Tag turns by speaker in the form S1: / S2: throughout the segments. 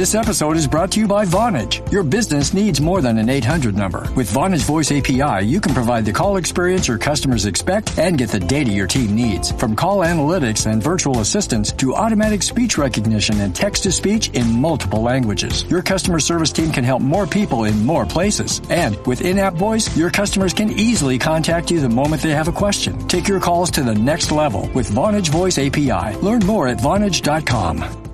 S1: This episode is brought to you by Vonage. Your business needs more than an 800 number. With Vonage Voice API, you can provide the call experience your customers expect and get the data your team needs. From call analytics and virtual assistants to automatic speech recognition and text to speech in multiple languages. Your customer service team can help more people in more places. And with in-app voice, your customers can easily contact you the moment they have a question. Take your calls to the next level with Vonage Voice API. Learn more at Vonage.com.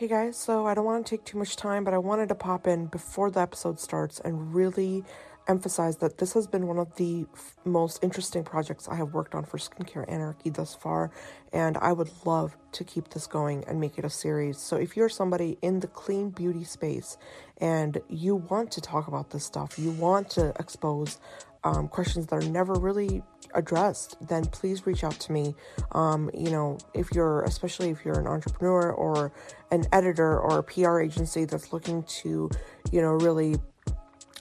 S2: Hey guys, so I don't want to take too much time, but I wanted to pop in before the episode starts and really emphasize that this has been one of the f- most interesting projects I have worked on for Skincare Anarchy thus far, and I would love to keep this going and make it a series. So if you're somebody in the clean beauty space and you want to talk about this stuff, you want to expose um, questions that are never really addressed, then please reach out to me. Um, you know, if you're, especially if you're an entrepreneur or an editor or a PR agency that's looking to, you know, really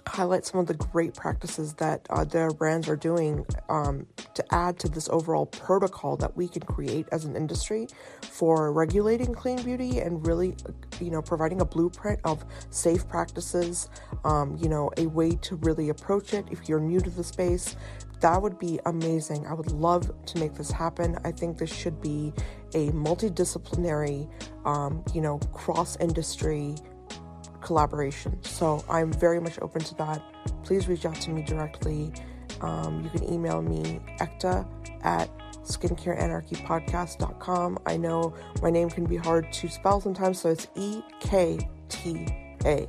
S2: highlight some of the great practices that uh, their brands are doing um, to add to this overall protocol that we can create as an industry for regulating clean beauty and really, you know, providing a blueprint of safe practices, um, you know, a way to really approach it if you're new to the space. That would be amazing. I would love to make this happen. I think this should be a multidisciplinary, um, you know, cross industry collaboration. So I'm very much open to that. Please reach out to me directly. Um, you can email me, ekta at skincareanarchypodcast.com. I know my name can be hard to spell sometimes, so it's E K T A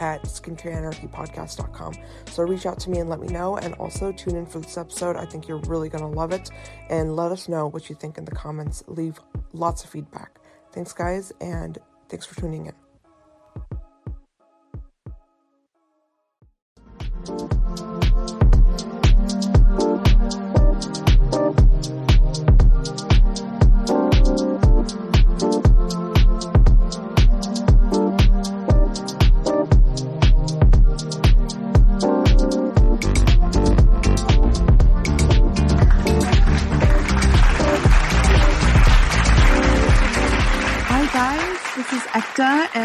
S2: at skincareanarchypodcast.com. So reach out to me and let me know. And also tune in for this episode. I think you're really going to love it. And let us know what you think in the comments. Leave lots of feedback. Thanks, guys, and thanks for tuning in. Is Ekta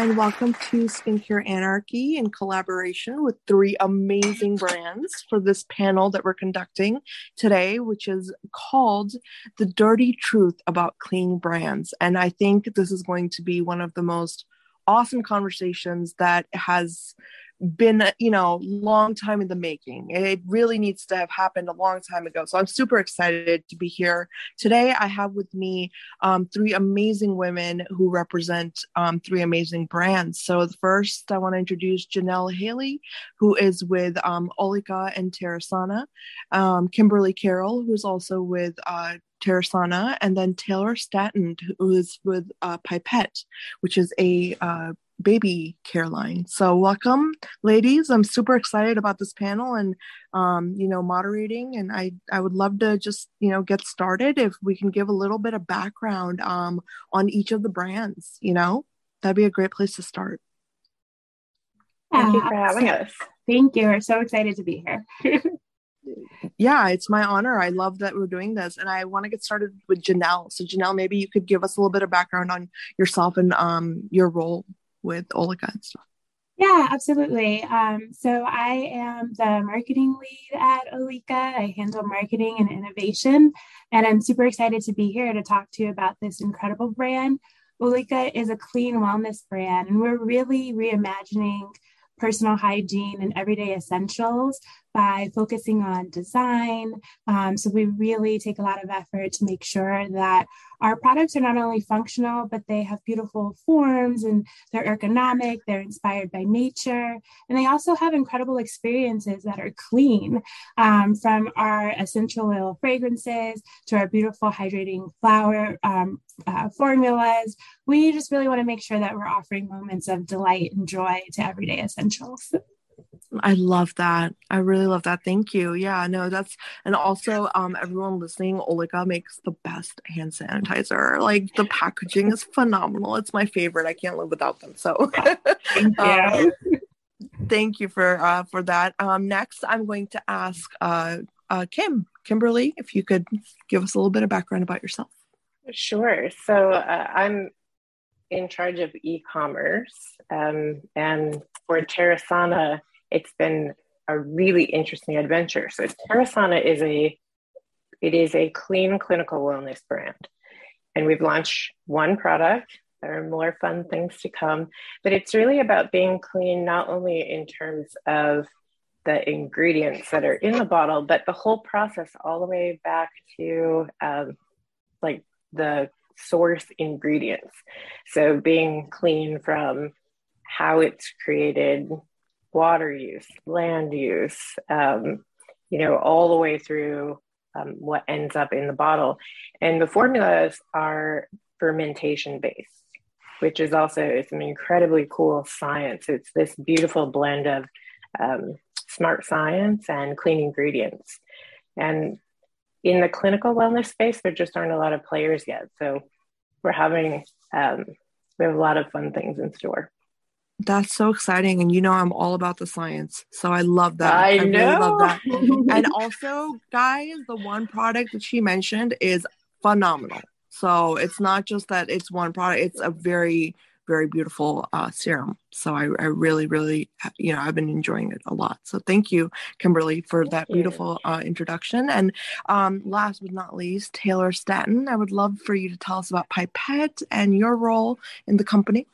S2: and welcome to Skincare Anarchy in collaboration with three amazing brands for this panel that we're conducting today, which is called The Dirty Truth About Clean Brands. And I think this is going to be one of the most awesome conversations that has been you know long time in the making. It really needs to have happened a long time ago. So i'm super excited to be here. Today i have with me um, three amazing women who represent um, three amazing brands. So first i want to introduce janelle haley who is with um, olika and terasana um, kimberly carroll who is also with uh, Terasana, and then Taylor Staton, who is with uh, Pipette, which is a uh, baby care line. So, welcome, ladies. I'm super excited about this panel and, um, you know, moderating. And I, I would love to just, you know, get started if we can give a little bit of background um, on each of the brands. You know, that'd be a great place to start.
S3: Thank you for having us.
S4: Thank you. We're so excited to be here.
S2: yeah, it's my honor. I love that we're doing this, and I want to get started with Janelle. So, Janelle, maybe you could give us a little bit of background on yourself and um, your role with Olika and stuff.
S4: Yeah, absolutely. Um, so I am the marketing lead at Olika. I handle marketing and innovation, and I'm super excited to be here to talk to you about this incredible brand. Olika is a clean wellness brand, and we're really reimagining personal hygiene and everyday essentials by focusing on design. Um, so we really take a lot of effort to make sure that our products are not only functional, but they have beautiful forms and they're ergonomic, they're inspired by nature, and they also have incredible experiences that are clean um, from our essential oil fragrances to our beautiful hydrating flower um, uh, formulas. We just really want to make sure that we're offering moments of delight and joy to everyday essentials.
S2: I love that. I really love that. Thank you. Yeah, no, that's and also um everyone listening, Olika makes the best hand sanitizer. Like the packaging is phenomenal. It's my favorite. I can't live without them. So
S4: thank you.
S2: um, thank you for uh for that. Um next I'm going to ask uh uh Kim, Kimberly, if you could give us a little bit of background about yourself.
S3: Sure. So uh, I'm in charge of e-commerce, um, and for Terasana, it's been a really interesting adventure. So Terasana is a it is a clean clinical wellness brand, and we've launched one product. There are more fun things to come, but it's really about being clean, not only in terms of the ingredients that are in the bottle, but the whole process all the way back to um, like the source ingredients. So being clean from how it's created, water use, land use, um, you know, all the way through um, what ends up in the bottle. And the formulas are fermentation based, which is also some incredibly cool science. It's this beautiful blend of um, smart science and clean ingredients. And in the clinical wellness space, there just aren't a lot of players yet. So we're having um, we have a lot of fun things in store.
S2: That's so exciting. And you know, I'm all about the science. So I love that.
S3: I, I know. Really love that.
S2: and also, guys, the one product that she mentioned is phenomenal. So it's not just that it's one product, it's a very very beautiful uh, serum. So I, I, really, really, you know, I've been enjoying it a lot. So thank you, Kimberly, for thank that beautiful uh, introduction. And um, last but not least, Taylor Staton, I would love for you to tell us about Pipette and your role in the company.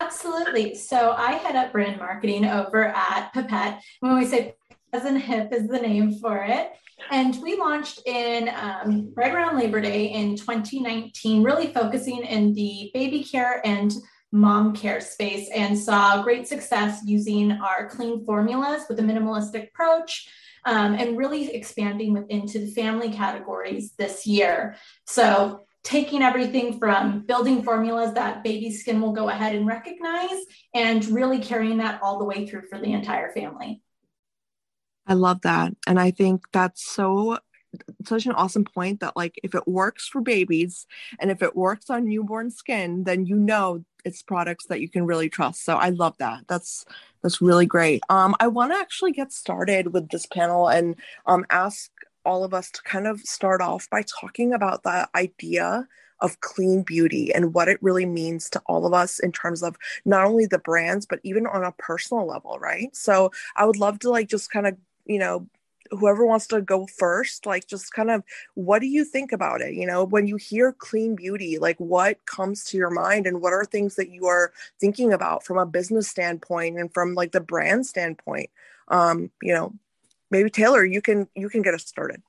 S5: Absolutely. So I head up brand marketing over at Pipette. When we say Present Hip is the name for it. And we launched in um, right around Labor Day in 2019, really focusing in the baby care and mom care space and saw great success using our clean formulas with a minimalistic approach um, and really expanding into the family categories this year. So taking everything from building formulas that baby skin will go ahead and recognize and really carrying that all the way through for the entire family.
S2: I love that. And I think that's so such an awesome point that like if it works for babies and if it works on newborn skin then you know it's products that you can really trust so i love that that's that's really great um i want to actually get started with this panel and um ask all of us to kind of start off by talking about the idea of clean beauty and what it really means to all of us in terms of not only the brands but even on a personal level right? So i would love to like just kind of you know whoever wants to go first like just kind of what do you think about it? You know when you hear clean beauty like what comes to your mind and what are things that you are thinking about from a business standpoint and from like the brand standpoint? Um you know maybe taylor you can you can get us started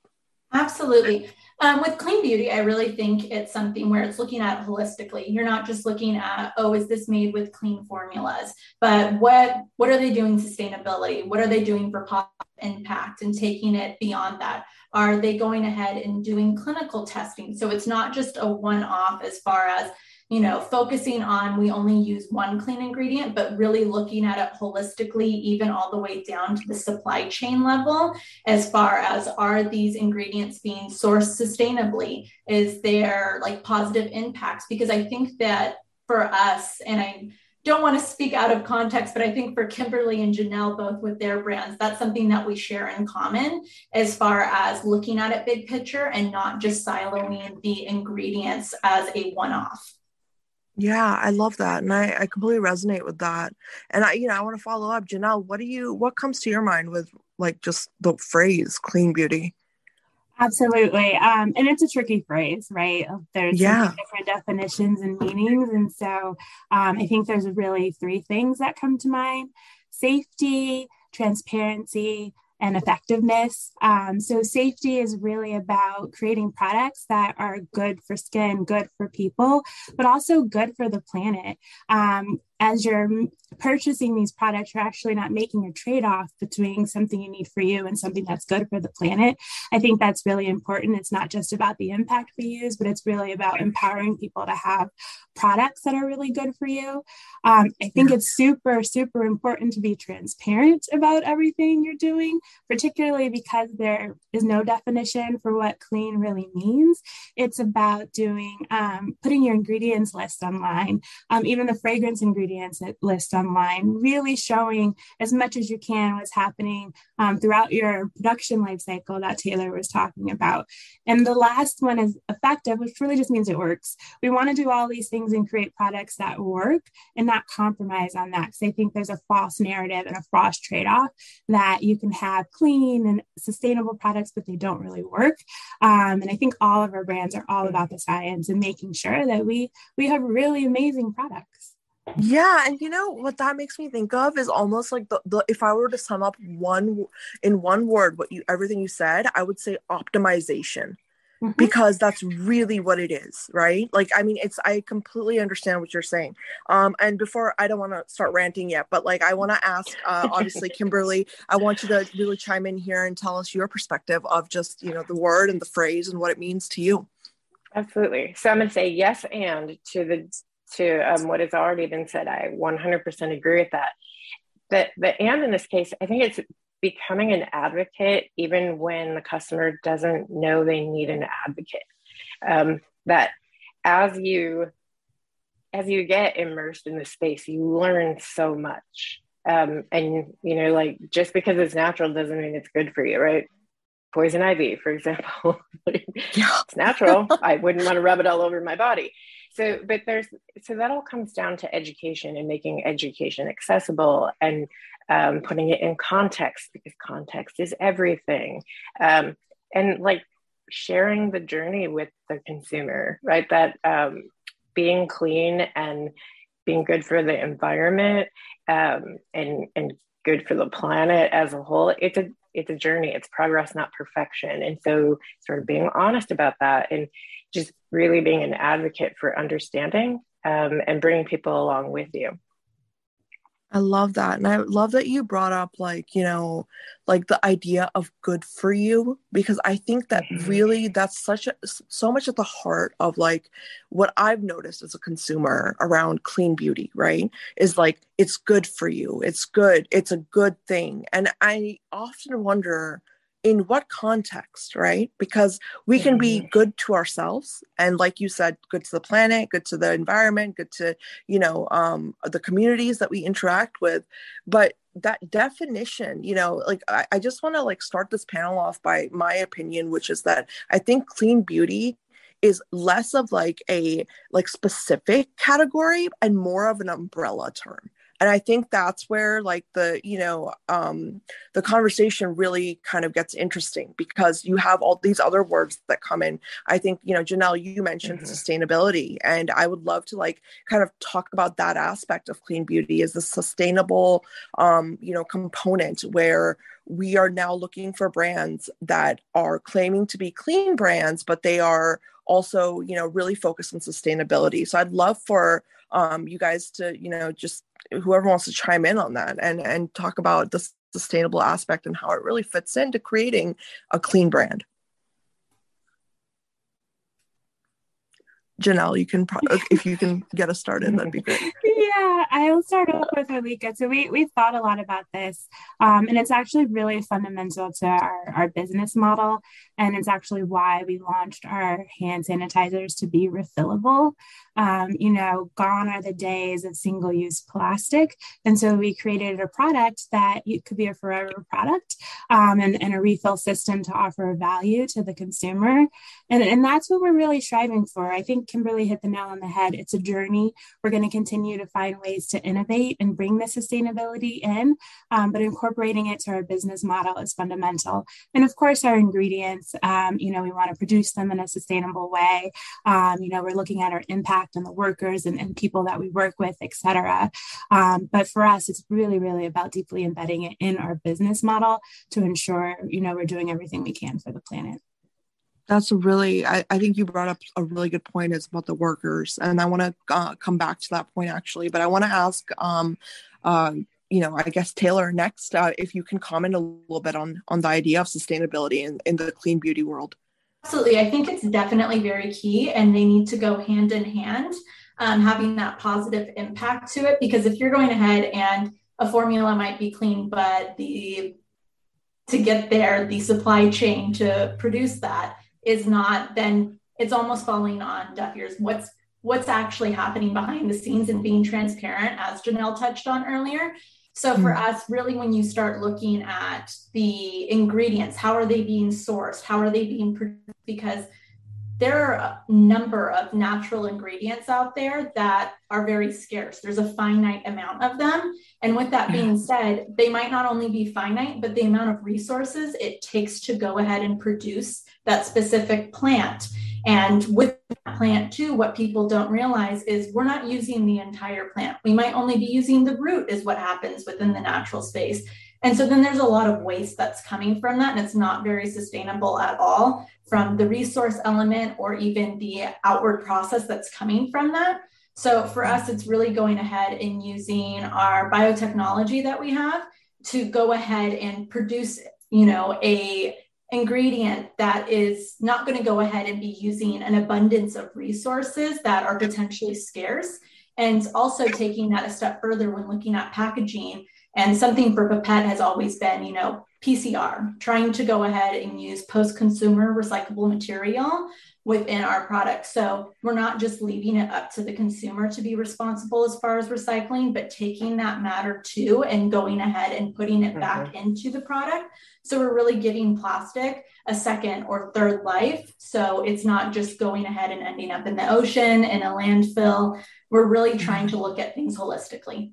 S5: absolutely um, with clean beauty, I really think it's something where it's looking at holistically. You're not just looking at, oh, is this made with clean formulas? But what what are they doing sustainability? What are they doing for positive impact and taking it beyond that? Are they going ahead and doing clinical testing? So it's not just a one-off as far as you know, focusing on we only use one clean ingredient, but really looking at it holistically, even all the way down to the supply chain level, as far as are these ingredients being sourced sustainably? Is there like positive impacts? Because I think that for us, and I don't want to speak out of context, but I think for Kimberly and Janelle, both with their brands, that's something that we share in common as far as looking at it big picture and not just siloing the ingredients as a one off.
S2: Yeah, I love that. And I, I completely resonate with that. And I, you know, I want to follow up. Janelle, what do you what comes to your mind with like just the phrase clean beauty?
S4: Absolutely. Um, and it's a tricky phrase, right? There's yeah. different definitions and meanings. And so um, I think there's really three things that come to mind safety, transparency, and effectiveness. Um, so, safety is really about creating products that are good for skin, good for people, but also good for the planet. Um, as you're purchasing these products, you're actually not making a trade off between something you need for you and something that's good for the planet. I think that's really important. It's not just about the impact we use, but it's really about empowering people to have products that are really good for you. Um, I think it's super, super important to be transparent about everything you're doing, particularly because there is no definition for what clean really means. It's about doing, um, putting your ingredients list online, um, even the fragrance ingredients ingredients list online, really showing as much as you can what's happening um, throughout your production life cycle that Taylor was talking about. And the last one is effective, which really just means it works. We want to do all these things and create products that work and not compromise on that. Because I think there's a false narrative and a false trade off that you can have clean and sustainable products, but they don't really work. Um, and I think all of our brands are all about the science and making sure that we we have really amazing products.
S2: Yeah, and you know what that makes me think of is almost like the, the if I were to sum up one in one word what you everything you said, I would say optimization. Mm-hmm. because that's really what it is right like i mean it's i completely understand what you're saying um and before i don't want to start ranting yet but like i want to ask uh obviously kimberly i want you to really chime in here and tell us your perspective of just you know the word and the phrase and what it means to you
S3: absolutely so i'm going to say yes and to the to um, what has already been said. I 100% agree with that. The, the and in this case i think it's becoming an advocate even when the customer doesn't know they need an advocate. Um, that as you as you get immersed in the space you learn so much. Um, and you know like just because it's natural doesn't mean it's good for you right? Poison ivy for example. It's natural. I wouldn't want to rub it all over my body so but there's so that all comes down to education and making education accessible and um, putting it in context because context is everything. Um, and like sharing the journey with the consumer, right? That um, being clean and being good for the environment um, and, and good for the planet as a whole, it's a it's a journey, it's progress, not perfection. And so sort of being honest about that and just really being an advocate for understanding um, and bringing people along with you.
S2: I love that. And I love that you brought up, like, you know, like the idea of good for you, because I think that mm-hmm. really that's such a, so much at the heart of like what I've noticed as a consumer around clean beauty, right? Is like, it's good for you. It's good. It's a good thing. And I often wonder, in what context, right? Because we can be good to ourselves and like you said, good to the planet, good to the environment, good to, you know, um, the communities that we interact with. But that definition, you know, like I, I just want to like start this panel off by my opinion, which is that I think clean beauty is less of like a like specific category and more of an umbrella term and i think that's where like the you know um the conversation really kind of gets interesting because you have all these other words that come in i think you know janelle you mentioned mm-hmm. sustainability and i would love to like kind of talk about that aspect of clean beauty is the sustainable um you know component where we are now looking for brands that are claiming to be clean brands but they are also you know really focused on sustainability so i'd love for um, you guys to you know just whoever wants to chime in on that and and talk about the sustainable aspect and how it really fits into creating a clean brand Janelle, you can pro- if you can get us started, that'd be great.
S4: Yeah, I'll start off with Olika. So we we thought a lot about this, um, and it's actually really fundamental to our our business model, and it's actually why we launched our hand sanitizers to be refillable. Um, you know, gone are the days of single use plastic, and so we created a product that it could be a forever product, um, and, and a refill system to offer value to the consumer, and and that's what we're really striving for. I think Kimberly hit the nail on the head. It's a journey. We're going to continue to find ways to innovate and bring the sustainability in, um, but incorporating it to our business model is fundamental. And of course, our ingredients, um, you know, we want to produce them in a sustainable way. Um, you know, we're looking at our impact on the workers and, and people that we work with, et cetera. Um, but for us, it's really, really about deeply embedding it in our business model to ensure, you know, we're doing everything we can for the planet
S2: that's a really I, I, think you brought up a really good point it's about the workers and i want to uh, come back to that point actually but i want to ask um, uh, you know i guess taylor next uh, if you can comment a little bit on on the idea of sustainability in, in the clean beauty world.
S5: Absolutely i think it's definitely very key and they need to go hand in hand um, having that positive impact to it because if you're going ahead and a formula might be clean but the to get there the supply chain to produce that is not then it's almost falling on deaf ears what's what's actually happening behind the scenes and being transparent, as Janelle touched on earlier. So for mm-hmm. us, really, when you start looking at the ingredients, how are they being sourced? How are they being produced? Because there are a number of natural ingredients out there that are very scarce. There's a finite amount of them. And with that being said, they might not only be finite, but the amount of resources it takes to go ahead and produce that specific plant. And with that plant, too, what people don't realize is we're not using the entire plant. We might only be using the root, is what happens within the natural space. And so then there's a lot of waste that's coming from that, and it's not very sustainable at all from the resource element or even the outward process that's coming from that. So for us, it's really going ahead and using our biotechnology that we have to go ahead and produce, you know, a ingredient that is not going to go ahead and be using an abundance of resources that are potentially scarce and also taking that a step further when looking at packaging and something for Pipette has always been, you know, PCR, trying to go ahead and use post consumer recyclable material within our product. So we're not just leaving it up to the consumer to be responsible as far as recycling, but taking that matter too and going ahead and putting it mm-hmm. back into the product. So we're really giving plastic a second or third life. So it's not just going ahead and ending up in the ocean in a landfill. We're really trying to look at things holistically.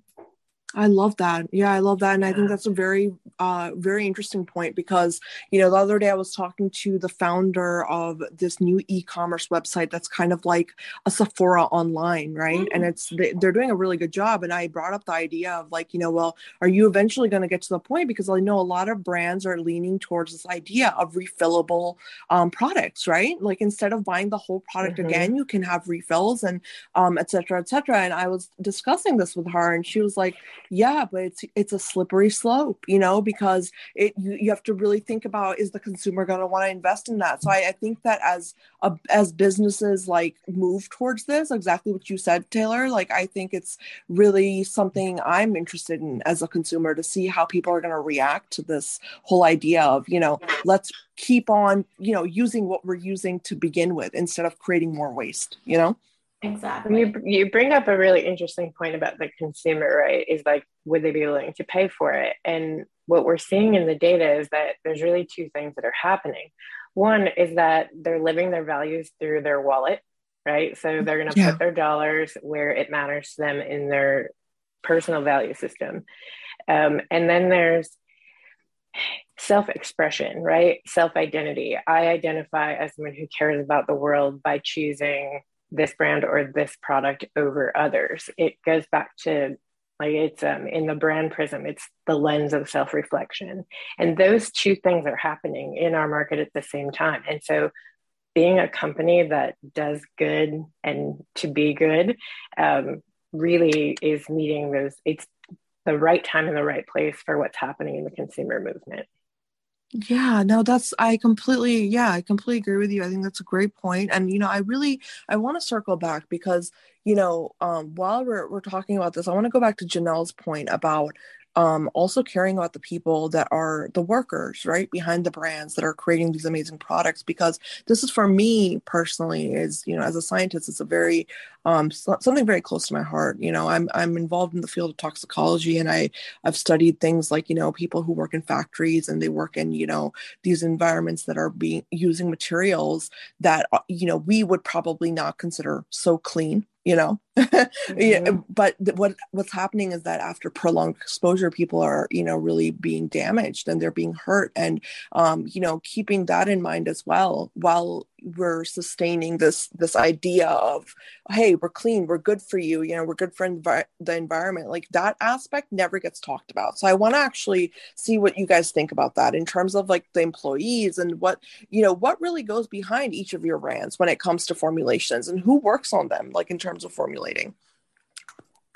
S2: I love that. Yeah, I love that. And I think that's a very, uh, very interesting point because, you know, the other day I was talking to the founder of this new e commerce website that's kind of like a Sephora online, right? Mm-hmm. And it's, they're doing a really good job. And I brought up the idea of like, you know, well, are you eventually going to get to the point? Because I know a lot of brands are leaning towards this idea of refillable um, products, right? Like instead of buying the whole product mm-hmm. again, you can have refills and um, et cetera, et cetera. And I was discussing this with her and she was like, yeah but it's it's a slippery slope you know because it you, you have to really think about is the consumer going to want to invest in that? So I, I think that as a, as businesses like move towards this exactly what you said taylor like i think it's really something i'm interested in as a consumer to see how people are going to react to this whole idea of you know let's keep on you know using what we're using to begin with instead of creating more waste you know
S5: Exactly.
S3: You, you bring up a really interesting point about the consumer, right? Is like, would they be willing to pay for it? And what we're seeing in the data is that there's really two things that are happening. One is that they're living their values through their wallet, right? So they're going to yeah. put their dollars where it matters to them in their personal value system. Um, and then there's self expression, right? Self identity. I identify as someone who cares about the world by choosing this brand or this product over others. It goes back to like it's um, in the brand prism, it's the lens of self reflection. And those two things are happening in our market at the same time. And so being a company that does good and to be good um, really is meeting those, it's the right time and the right place for what's happening in the consumer movement.
S2: Yeah, no, that's I completely yeah, I completely agree with you. I think that's a great point. And you know, I really I want to circle back because, you know, um while we're we're talking about this, I want to go back to Janelle's point about um, also caring about the people that are the workers right behind the brands that are creating these amazing products because this is for me personally is you know as a scientist it's a very um, something very close to my heart you know i'm i'm involved in the field of toxicology and i i've studied things like you know people who work in factories and they work in you know these environments that are being using materials that uh, you know we would probably not consider so clean you know mm-hmm. yeah, but what what's happening is that after prolonged exposure people are you know really being damaged and they're being hurt and um, you know keeping that in mind as well while we're sustaining this this idea of hey we're clean we're good for you you know we're good for envi- the environment like that aspect never gets talked about so i want to actually see what you guys think about that in terms of like the employees and what you know what really goes behind each of your brands when it comes to formulations and who works on them like in terms of formulating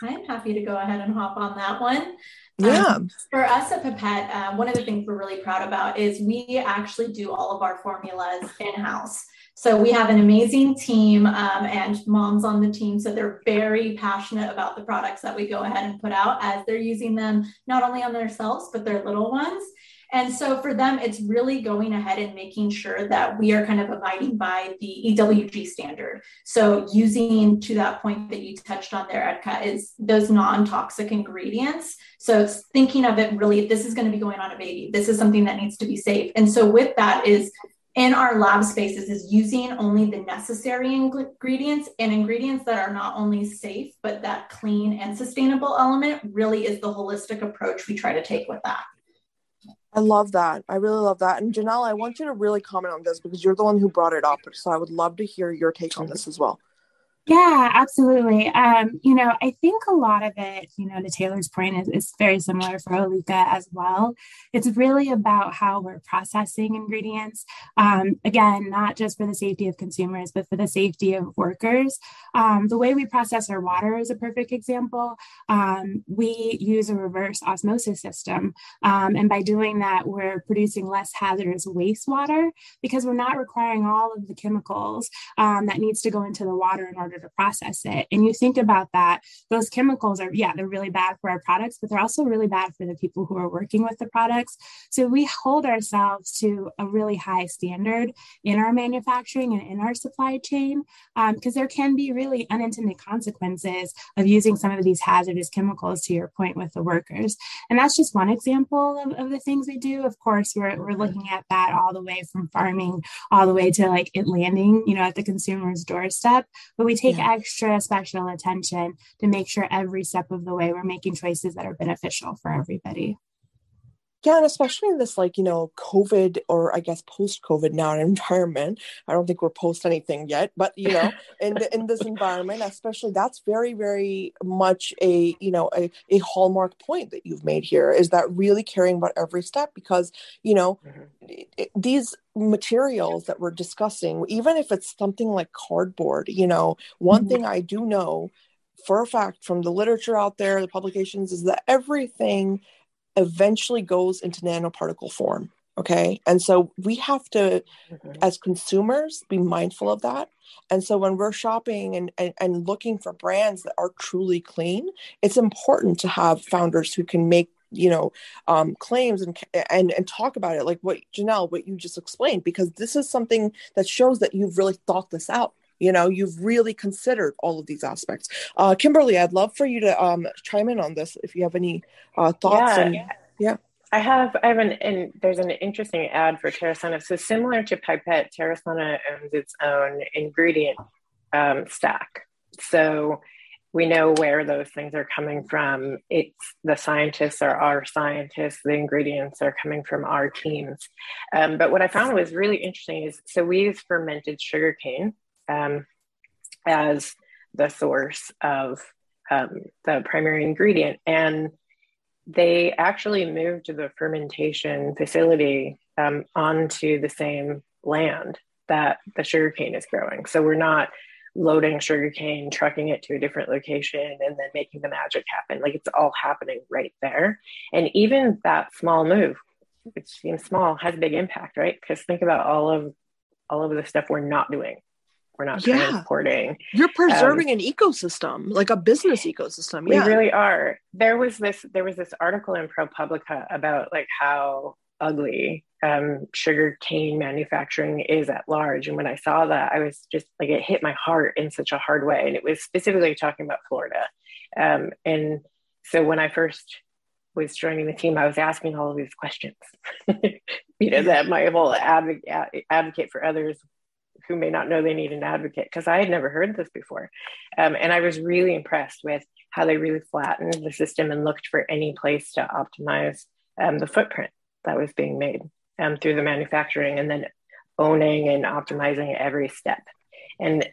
S5: i'm happy to go ahead and hop on that one
S2: yeah. Um,
S5: for us at Pipette, uh, one of the things we're really proud about is we actually do all of our formulas in house. So we have an amazing team um, and moms on the team. So they're very passionate about the products that we go ahead and put out as they're using them not only on themselves, but their little ones. And so for them, it's really going ahead and making sure that we are kind of abiding by the EWG standard. So using to that point that you touched on there, Ekta, is those non-toxic ingredients. So it's thinking of it really, this is going to be going on a baby. This is something that needs to be safe. And so with that is in our lab spaces is using only the necessary ingredients and ingredients that are not only safe, but that clean and sustainable element really is the holistic approach we try to take with that.
S2: I love that. I really love that. And Janelle, I want you to really comment on this because you're the one who brought it up. So I would love to hear your take on this as well.
S4: Yeah, absolutely. Um, you know, I think a lot of it, you know, to Taylor's point, is, is very similar for Olika as well. It's really about how we're processing ingredients. Um, again, not just for the safety of consumers, but for the safety of workers. Um, the way we process our water is a perfect example. Um, we use a reverse osmosis system. Um, and by doing that, we're producing less hazardous wastewater because we're not requiring all of the chemicals um, that needs to go into the water in order order to process it. And you think about that, those chemicals are, yeah, they're really bad for our products, but they're also really bad for the people who are working with the products. So we hold ourselves to a really high standard in our manufacturing and in our supply chain, because um, there can be really unintended consequences of using some of these hazardous chemicals, to your point, with the workers. And that's just one example of, of the things we do. Of course, we're, we're looking at that all the way from farming all the way to like it landing, you know, at the consumer's doorstep. But we take yeah. extra special attention to make sure every step of the way we're making choices that are beneficial for everybody.
S2: Yeah, and especially in this like, you know, COVID or I guess post-COVID now environment. I don't think we're post anything yet, but you know, in the, in this environment, especially that's very, very much a, you know, a, a hallmark point that you've made here is that really caring about every step because, you know, mm-hmm. it, these materials that we're discussing, even if it's something like cardboard, you know, one mm-hmm. thing I do know for a fact from the literature out there, the publications, is that everything eventually goes into nanoparticle form. Okay. And so we have to, mm-hmm. as consumers, be mindful of that. And so when we're shopping and, and, and looking for brands that are truly clean, it's important to have founders who can make you know um, claims and, and and talk about it like what janelle what you just explained because this is something that shows that you've really thought this out you know you've really considered all of these aspects uh, kimberly i'd love for you to um, chime in on this if you have any uh, thoughts yeah. And, yeah
S3: I have I have an and there's an interesting ad for Terasana. So similar to Pipette, Terasana owns its own ingredient um, stack. So we know where those things are coming from. It's the scientists are our scientists. The ingredients are coming from our teams. Um, but what I found was really interesting is so we use fermented sugarcane um, as the source of um, the primary ingredient, and they actually moved the fermentation facility um, onto the same land that the sugarcane is growing. So we're not loading sugarcane, trucking it to a different location, and then making the magic happen. Like it's all happening right there. And even that small move, which seems small, has a big impact, right? Because think about all of all of the stuff we're not doing. We're not yeah. transporting.
S2: You're preserving um, an ecosystem, like a business ecosystem.
S3: Yeah. We really are. There was this there was this article in ProPublica about like how ugly um, sugar cane manufacturing is at large. And when I saw that, I was just like, it hit my heart in such a hard way. And it was specifically talking about Florida. Um, and so when I first was joining the team, I was asking all of these questions, you know, that my whole advocate, advocate for others who may not know they need an advocate, because I had never heard this before. Um, and I was really impressed with how they really flattened the system and looked for any place to optimize um, the footprint that was being made um, through the manufacturing and then owning and optimizing every step. And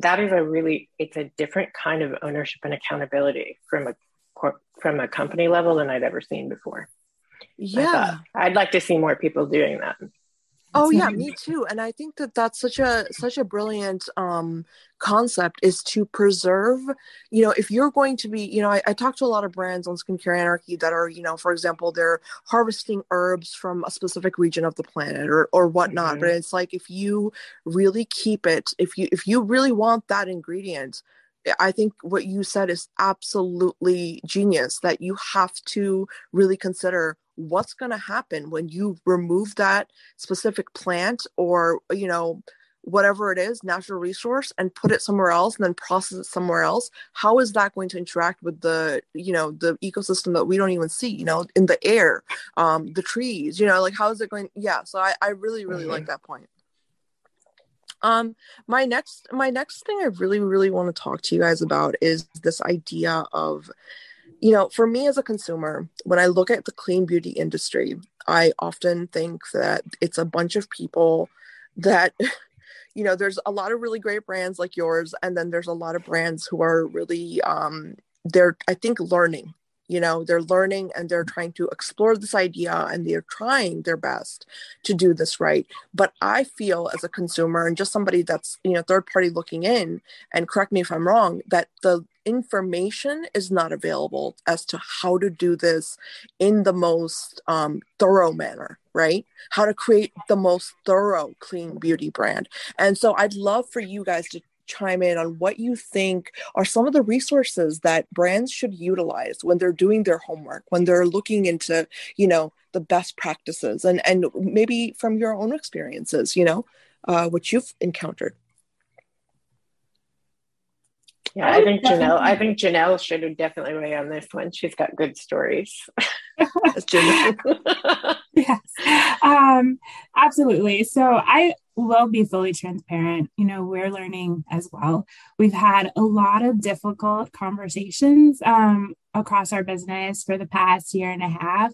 S3: that is a really, it's a different kind of ownership and accountability from a from a company level than I'd ever seen before.
S2: Yeah.
S3: I'd like to see more people doing that
S2: oh yeah me too and i think that that's such a such a brilliant um concept is to preserve you know if you're going to be you know I, I talk to a lot of brands on skincare anarchy that are you know for example they're harvesting herbs from a specific region of the planet or or whatnot mm-hmm. but it's like if you really keep it if you if you really want that ingredient I think what you said is absolutely genius that you have to really consider what's going to happen when you remove that specific plant or you know whatever it is natural resource and put it somewhere else and then process it somewhere else how is that going to interact with the you know the ecosystem that we don't even see you know in the air um the trees you know like how is it going yeah so i i really really mm-hmm. like that point um my next my next thing i really really want to talk to you guys about is this idea of you know for me as a consumer when i look at the clean beauty industry i often think that it's a bunch of people that you know there's a lot of really great brands like yours and then there's a lot of brands who are really um they're i think learning you know they're learning and they're trying to explore this idea and they're trying their best to do this right. But i feel as a consumer and just somebody that's you know third party looking in and correct me if i'm wrong that the information is not available as to how to do this in the most um, thorough manner right? How to create the most thorough clean beauty brand. And so i'd love for you guys to chime in on what you think are some of the resources that brands should utilize when they're doing their homework when they're looking into you know the best practices and and maybe from your own experiences you know uh, what you've encountered
S3: yeah, I think Janelle. I think Janelle should definitely weigh on this one. She's got good stories.
S4: yes, um, absolutely. So I will be fully transparent. You know, we're learning as well. We've had a lot of difficult conversations um, across our business for the past year and a half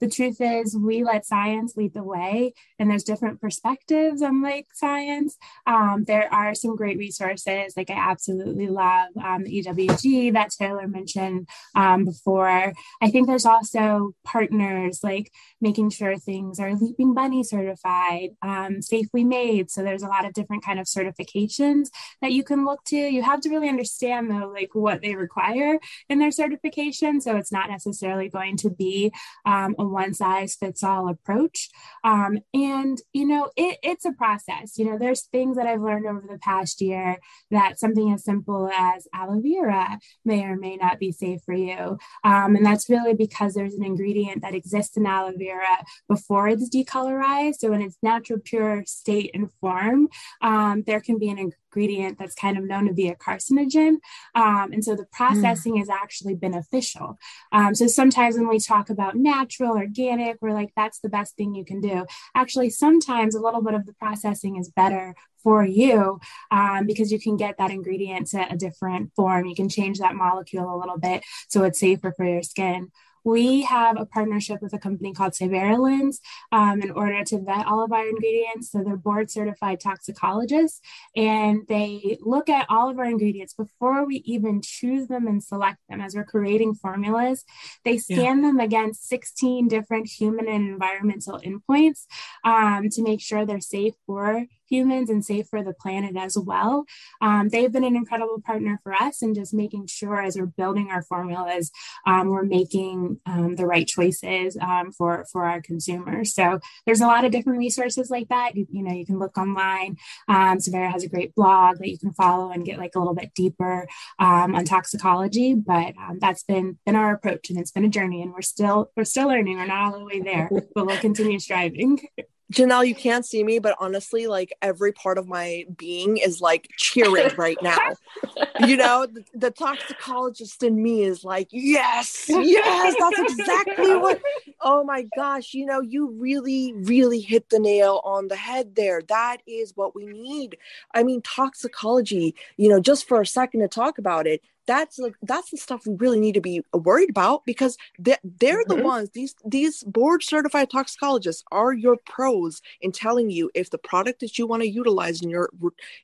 S4: the truth is we let science lead the way and there's different perspectives on like science. Um, there are some great resources like i absolutely love um, the ewg that taylor mentioned um, before. I think there's also partners like making sure things are leaping bunny certified um, safely made. So there's a lot of different kind of certifications that you can look to. You have to really understand though like what they require in their certification. So it's not necessarily going to be um, a one size fits all approach. Um, and, you know, it, it's a process. You know, there's things that I've learned over the past year that something as simple as aloe vera may or may not be safe for you. Um, and that's really because there's an ingredient that exists in aloe vera before it's decolorized. So in its natural, pure state and form, um, there can be an ingredient that's kind of known to be a carcinogen. Um, and so the processing mm. is actually beneficial. Um, so sometimes when we talk about natural, organic, we're like, that's the best thing you can do. Actually, sometimes a little bit of the processing is better for you um, because you can get that ingredient to a different form. You can change that molecule a little bit so it's safer for your skin we have a partnership with a company called SciveraLENS um, in order to vet all of our ingredients. So they're board certified toxicologists and they look at all of our ingredients before we even choose them and select them as we're creating formulas. They scan yeah. them against 16 different human and environmental endpoints um, to make sure they're safe for humans and safe for the planet as well. Um, they've been an incredible partner for us and just making sure as we're building our formulas, um, we're making um, the right choices um, for, for our consumers. So there's a lot of different resources like that. You, you know, you can look online. Um, Scivera has a great blog that you can follow and get like a little bit deeper um, on toxicology, but that's been, been our approach and it's been a journey and we're still, we're still learning. We're not all the way there, but we'll continue striving.
S2: Janelle, you can't see me, but honestly, like every part of my being is like cheering right now. you know, the, the, toxicologist in me is like, yes, yes, that's exactly what. Oh my gosh, you know, you really, really hit the nail on the head there. That is what we need. I mean, toxicology, you know, just for a second to talk about it, that's like that's the stuff we really need to be worried about because they're, they're mm-hmm. the ones these these board certified toxicologists are your pros in telling you if the product that you want to utilize in your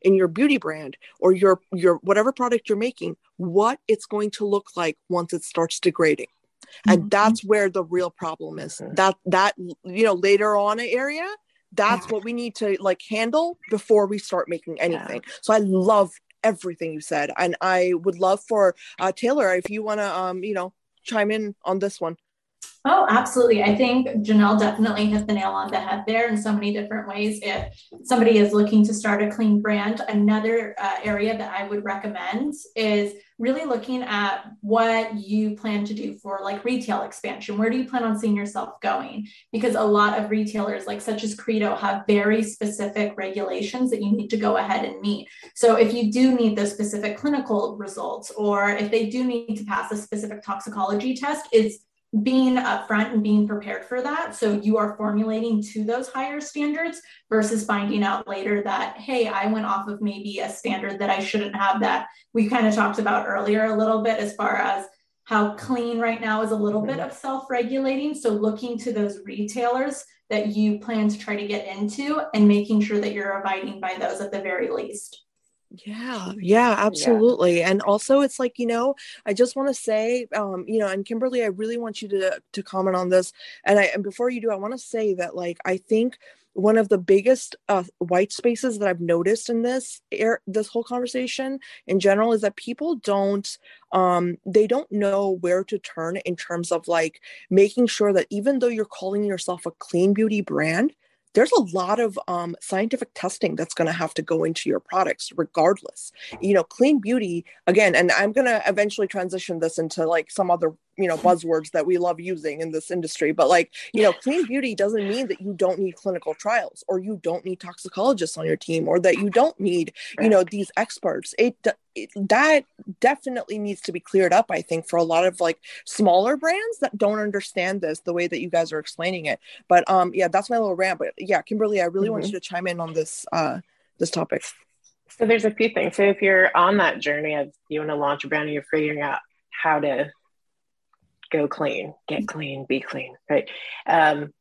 S2: in your beauty brand or your your whatever product you're making what it's going to look like once it starts degrading and mm-hmm. that's where the real problem is mm-hmm. that that you know later on area that's yeah. what we need to like handle before we start making anything yeah. so i love everything you said. And I would love for uh, Taylor, if you want to, um, you know, chime in on this one.
S5: Oh, absolutely. I think Janelle definitely hit the nail on the head there in so many different ways. If somebody is looking to start a clean brand, another uh, area that I would recommend is really looking at what you plan to do for like retail expansion. Where do you plan on seeing yourself going? Because a lot of retailers, like such as Credo, have very specific regulations that you need to go ahead and meet. So if you do need those specific clinical results, or if they do need to pass a specific toxicology test, it's being upfront and being prepared for that. So you are formulating to those higher standards versus finding out later that, hey, I went off of maybe a standard that I shouldn't have that we kind of talked about earlier a little bit as far as how clean right now is a little bit mm-hmm. of self regulating. So looking to those retailers that you plan to try to get into and making sure that you're abiding by those at the very least.
S2: Yeah, yeah, absolutely. Yeah. And also it's like, you know, I just want to say, um, you know, and Kimberly, I really want you to to comment on this. And I and before you do, I want to say that like I think one of the biggest uh, white spaces that I've noticed in this air, this whole conversation in general is that people don't um they don't know where to turn in terms of like making sure that even though you're calling yourself a clean beauty brand there's a lot of um, scientific testing that's going to have to go into your products regardless. You know clean beauty again and i'm going to eventually transition this into like some other you know buzzwords that we love using in this industry but like you know clean beauty doesn't mean that you don't need clinical trials or you don't need toxicologists on your team or that you don't need you know these experts. It, it that definitely needs to be cleared up i think for a lot of like smaller brands that don't understand this the way that you guys are explaining it. But um yeah that's my little rant but yeah kimberly i really mm-hmm. want you to chime in on this uh this topic.
S3: So there's a few things. So if you're on that journey of you want to launch a brand and you're figuring out how to go clean, get clean, be clean, right? Um,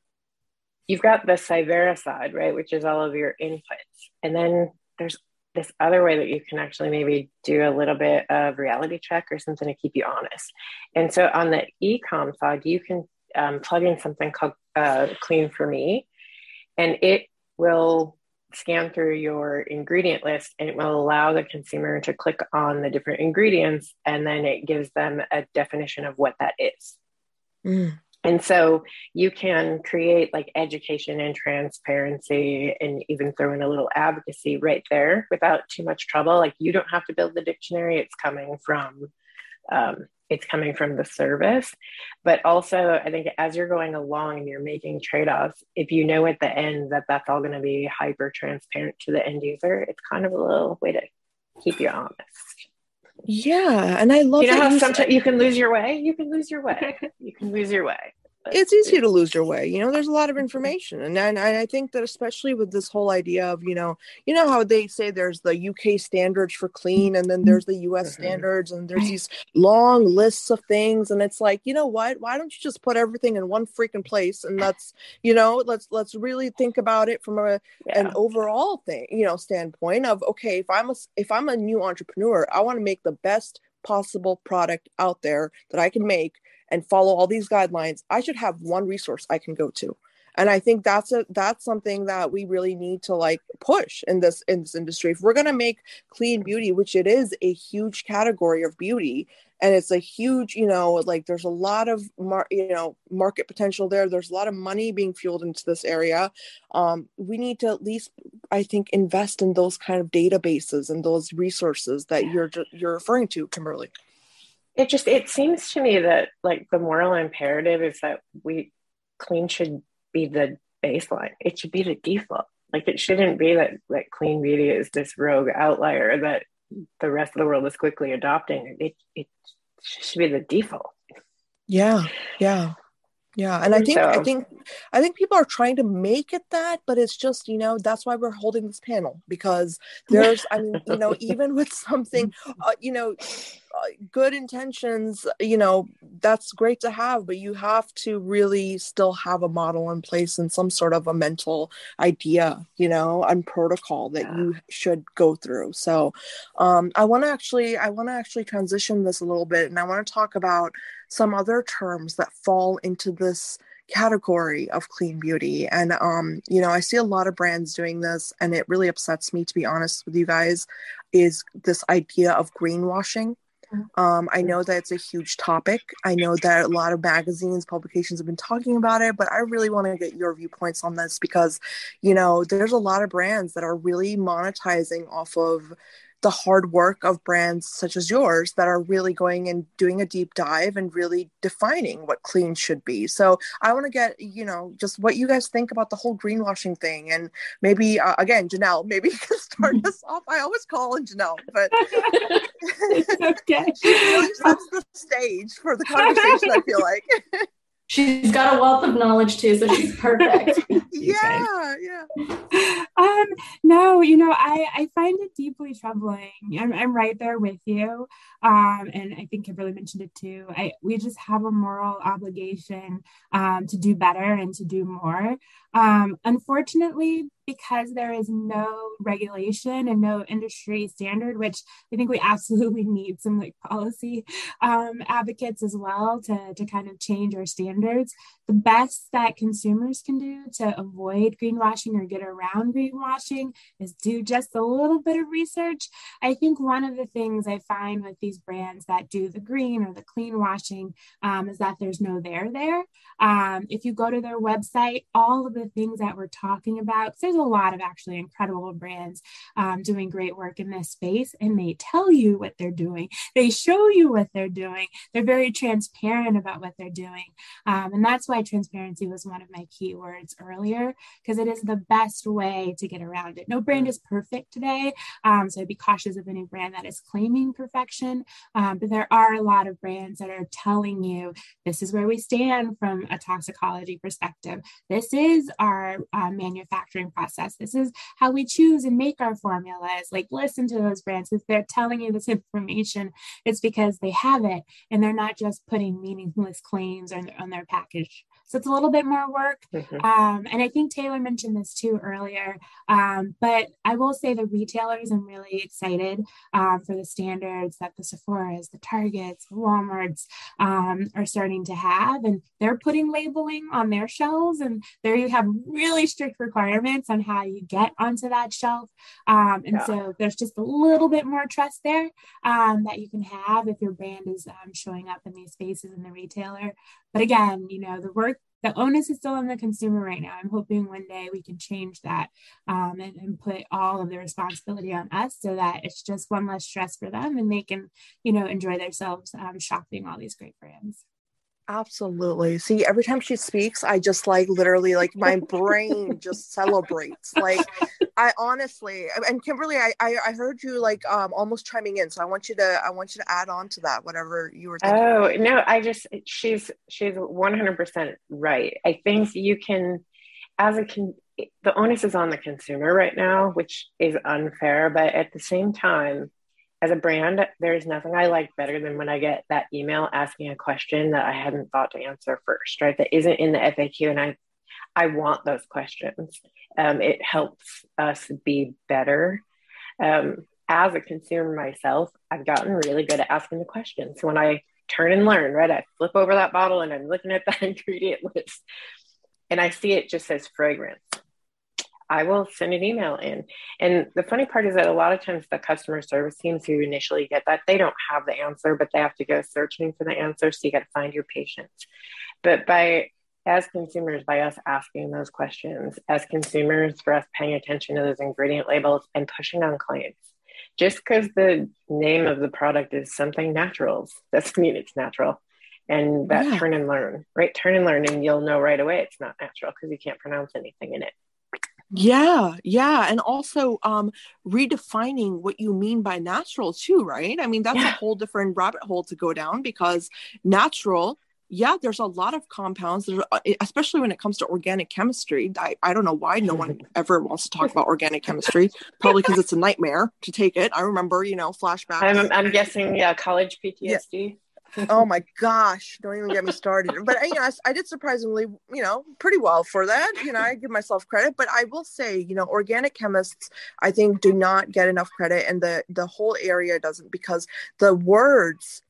S3: you've got the Scivera side, right, which is all of your inputs. And then there's this other way that you can actually maybe do a little bit of reality check or something to keep you honest. And so on the e-com side, you can um, plug in something called uh, Clean for Me, and it will scan through your ingredient list and it will allow the consumer to click on the different ingredients and then it gives them a definition of what that is. Mm. And so you can create like education and transparency and even throw in a little advocacy right there without too much trouble. Like you don't have to build the dictionary, it's coming from um, it's coming from the service. But also, I think as you're going along and you're making trade offs, if you know at the end that that's all going to be hyper transparent to the end user, it's kind of a little way to keep you honest.
S2: Yeah, and I love
S3: you know how sometimes you can lose your way. You can lose your way. you can lose your way
S2: it's easy to lose your way you know there's a lot of information and, and i think that especially with this whole idea of you know you know how they say there's the uk standards for clean and then there's the us mm-hmm. standards and there's these long lists of things and it's like you know what why don't you just put everything in one freaking place and let's you know let's let's really think about it from a yeah. an overall thing you know standpoint of okay if i'm a if i'm a new entrepreneur i want to make the best possible product out there that i can make and follow all these guidelines i should have one resource i can go to and i think that's a that's something that we really need to like push in this in this industry. If we're going to make clean beauty which it is a huge category of beauty and it's a huge you know like there's a lot of mar- you know market potential there. There's a lot of money being fueled into this area. Um, we need to at least i think invest in those kind of databases and those resources that you're you're referring to kimberly.
S3: It just it seems to me that like the moral imperative is that we clean should be the baseline. It should be the default. Like it shouldn't be that that clean beauty is this rogue outlier that the rest of the world is quickly adopting. It it should be the default.
S2: Yeah yeah yeah and i think so, i think i think people are trying to make it that but it's just you know that's why we're holding this panel because there's i mean you know even with something uh, you know uh, good intentions you know that's great to have but you have to really still have a model in place and some sort of a mental idea you know and protocol that yeah. you should go through so um, i want to actually i want to actually transition this a little bit and i want to talk about some other terms that fall into this category of clean beauty. And um you know i see a lot of brands doing this and it really upsets me to be honest with you guys is this idea of greenwashing. Um, I know that it's a huge topic. I know that a lot of magazines, publications have been talking about it, but I really want to get your viewpoints on this because, you know, there's a lot of brands that are really monetizing off of the hard work of brands such as yours that are really going and doing a deep dive and really defining what clean should be. So I want to get, you know, just what you guys think about the whole greenwashing thing. And maybe, uh, again, Janelle, maybe you can start us off. I always call in Janelle, but it's
S4: okay.
S2: she sets the stage for the conversation, I feel like.
S5: She's got a wealth of knowledge too, so she's perfect.
S2: yeah, yeah.
S4: Um, no, you know, I I find it deeply troubling. I'm I'm right there with you. Um, and I think Kimberly mentioned it too. I we just have a moral obligation um to do better and to do more. Um, unfortunately, because there is no regulation and no industry standard, which I think we absolutely need some like policy um, advocates as well to, to kind of change our standards. The best that consumers can do to avoid greenwashing or get around greenwashing is do just a little bit of research. I think one of the things I find with these brands that do the green or the clean washing um, is that there's no there there. Um, if you go to their website, all of the things that we're talking about, there's a lot of actually incredible brands um, doing great work in this space, and they tell you what they're doing. They show you what they're doing. They're very transparent about what they're doing. Um, and that's why transparency was one of my key words earlier, because it is the best way to get around it. No brand is perfect today. Um, so I'd be cautious of any brand that is claiming perfection. Um, but there are a lot of brands that are telling you this is where we stand from a toxicology perspective. This is our uh, manufacturing process. This is how we choose and make our formulas. Like, listen to those brands. If they're telling you this information, it's because they have it and they're not just putting meaningless claims on, on their package. So it's a little bit more work. Mm-hmm. Um, and I think Taylor mentioned this too earlier. Um, but I will say the retailers, I'm really excited um, for the standards that the Sephora's, the Targets, the Walmarts um, are starting to have. And they're putting labeling on their shelves. And there you have really strict requirements on how you get onto that shelf. Um, and yeah. so there's just a little bit more trust there um, that you can have if your brand is showing up in these spaces in the retailer. But again, you know, the work, the onus is still on the consumer right now. I'm hoping one day we can change that um, and, and put all of the responsibility on us so that it's just one less stress for them and they can, you know, enjoy themselves um, shopping all these great brands.
S2: Absolutely. See, every time she speaks, I just like literally like my brain just celebrates. Like I honestly and Kimberly, I, I, I heard you like um almost chiming in. So I want you to I want you to add on to that, whatever you were thinking.
S3: Oh no, I just she's she's one hundred percent right. I think you can as a con the onus is on the consumer right now, which is unfair, but at the same time, as a brand, there's nothing I like better than when I get that email asking a question that I hadn't thought to answer first, right? That isn't in the FAQ. And I, I want those questions. Um, it helps us be better. Um, as a consumer myself, I've gotten really good at asking the questions. When I turn and learn, right, I flip over that bottle and I'm looking at that ingredient list and I see it just says fragrance. I will send an email in. And the funny part is that a lot of times the customer service teams who initially get that, they don't have the answer, but they have to go searching for the answer. So you got to find your patients. But by as consumers, by us asking those questions, as consumers, for us paying attention to those ingredient labels and pushing on claims. Just because the name of the product is something naturals doesn't mean it's natural. And that yeah. turn and learn, right? Turn and learn, and you'll know right away it's not natural because you can't pronounce anything in it.
S2: Yeah, yeah. And also um redefining what you mean by natural too, right? I mean, that's yeah. a whole different rabbit hole to go down because natural, yeah, there's a lot of compounds, that are, especially when it comes to organic chemistry. I, I don't know why no one ever wants to talk about organic chemistry. Probably because it's a nightmare to take it. I remember, you know, flashbacks.
S3: I'm, I'm guessing, yeah, college PTSD.
S2: Yeah oh my gosh don't even get me started. But you know I, did surprisingly you know pretty well for that you know i give myself credit. But i will say you know organic chemists i think do not get enough credit and the the whole area doesn't because the words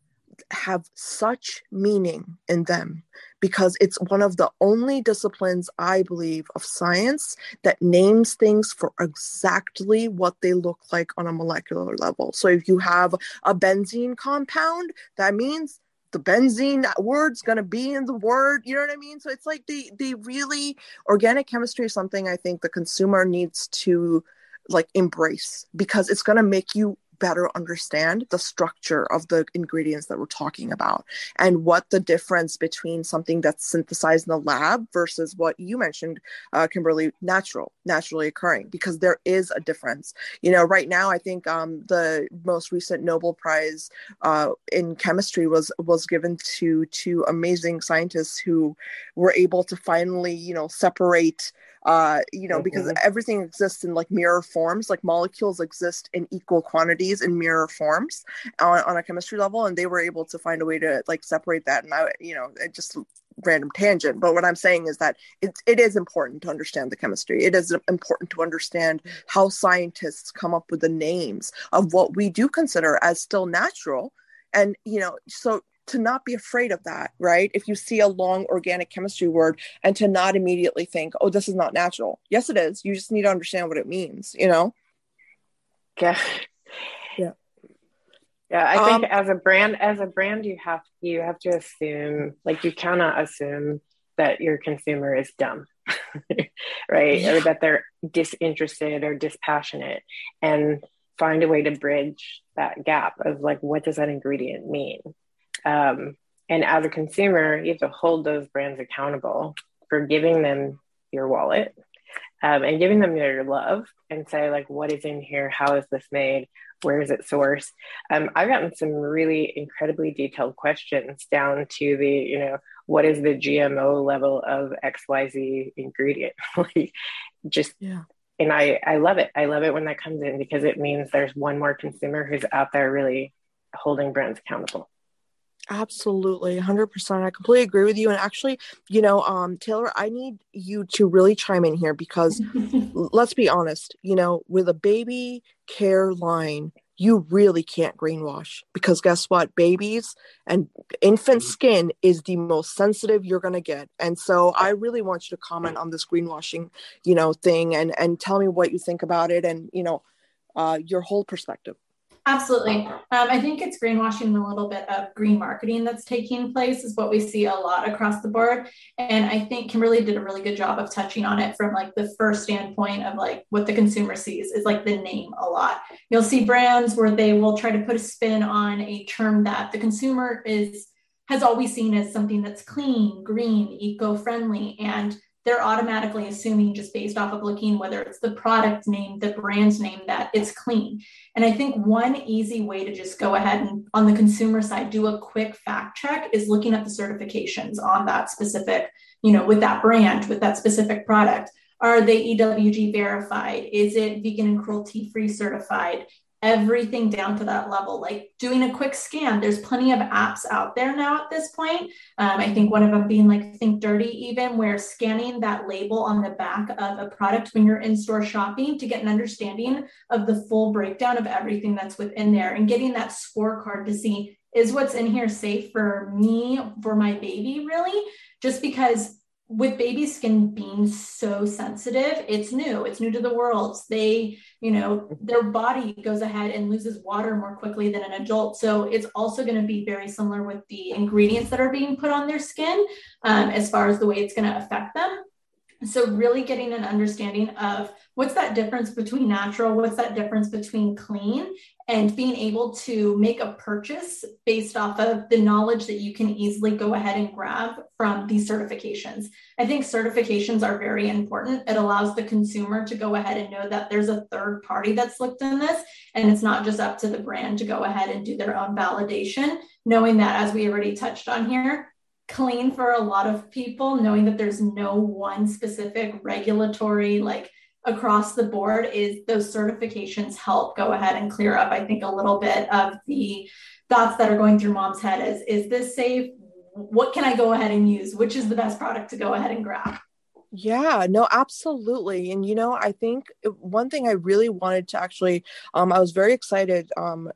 S2: have such meaning in them because it's one of the only disciplines I believe of science that names things for exactly what they look like on a molecular level. So if you have a benzene compound, that means the benzene word's going to be in the word you know what i mean so it's like the the really organic chemistry is something i think the consumer needs to like embrace because it's going to make you better understand the structure of the ingredients that we're talking about and what the difference between something that's synthesized in the lab versus what you mentioned, uh, Kimberly, natural, naturally occurring, because there is a difference. You know, right now, I think um, the most recent Nobel Prize uh, in chemistry was was given to two amazing scientists who were able to finally, you know, separate uh, you know, mm-hmm. because everything exists in like mirror forms, like molecules exist in equal quantities in mirror forms on, on a chemistry level, and they were able to find a way to like separate that. And I, you know, it just random tangent but what i'm saying is that it, it is important to understand the chemistry it is important to understand how scientists come up with the names of what we do consider as still natural and you know so to not be afraid of that, right? If you see a long organic chemistry word and to not immediately think, oh, this is not natural. Yes, it is. You just need to understand what it means, you know?
S3: Yeah.
S2: Yeah.
S3: Yeah, I think um, as a brand, as a brand, you have you have to assume, like you cannot assume that your consumer is dumb, right? Yeah. Or that they're disinterested or dispassionate, and find a way to bridge that gap of like, what does that ingredient mean? Um, and as a consumer, you have to hold those brands accountable for giving them your wallet um, and giving them your love and say, like, what is in here? How is this made? Where is it sourced? Um, I've gotten some really incredibly detailed questions down to the, you know, what is the GMO level of XYZ ingredient? like, just yeah and I, I love it. I love it when that comes in because it means there's one more consumer who's out there really holding brands accountable.
S2: Absolutely, 100%. I completely agree with you. And actually, you know, um, Taylor, I need you to really chime in here because let's be honest, you know, with a baby care line, you really can't greenwash because guess what? Babies and infant mm-hmm. skin is the most sensitive you're going to get. And so I really want you to comment on this greenwashing, you know, thing and and tell me what you think about it and, you know, uh, your whole perspective.
S5: Absolutely. Um, I think it's greenwashing a little bit of green marketing that's taking place is what we see a lot across the board. And I think Kimberly did a really good job of touching on it from like the first standpoint of like what the consumer sees is like the name a lot. You'll see brands where they will try to put a spin on a term that the consumer is has always seen as something that's clean, green, eco-friendly. And they're automatically assuming just based off of looking whether it's the product name, the brand's name, that it's clean. And I think one easy way to just go ahead and on the consumer side do a quick fact check is looking at the certifications on that specific, you know, with that brand, with that specific product. Are they EWG verified? Is it vegan and cruelty free certified? Everything down to that level, like doing a quick scan. There's plenty of apps out there now at this point. Um, I think one of them being like Think Dirty, even where scanning that label on the back of a product when you're in store shopping to get an understanding of the full breakdown of everything that's within there and getting that scorecard to see is what's in here safe for me, for my baby, really? Just because with baby skin being so sensitive, it's new. It's new to the world. They, you know, their body goes ahead and loses water more quickly than an adult. So it's also going to be very similar with the ingredients that are being put on their skin um, as far as the way it's going to affect them. So, really getting an understanding of what's that difference between natural, what's that difference between clean, and being able to make a purchase based off of the knowledge that you can easily go ahead and grab from these certifications. I think certifications are very important. It allows the consumer to go ahead and know that there's a third party that's looked in this, and it's not just up to the brand to go ahead and do their own validation, knowing that, as we already touched on here, clean for a lot of people, knowing that there's no one specific regulatory, like across the board, is those certifications help go ahead and clear up, I think, a little bit of the thoughts that are going through mom's head is, is this safe? What can I go ahead and use? Which is the best product to go ahead and grab?
S2: Yeah, no, absolutely. And you know, I think one thing I really wanted to actually um I was very excited um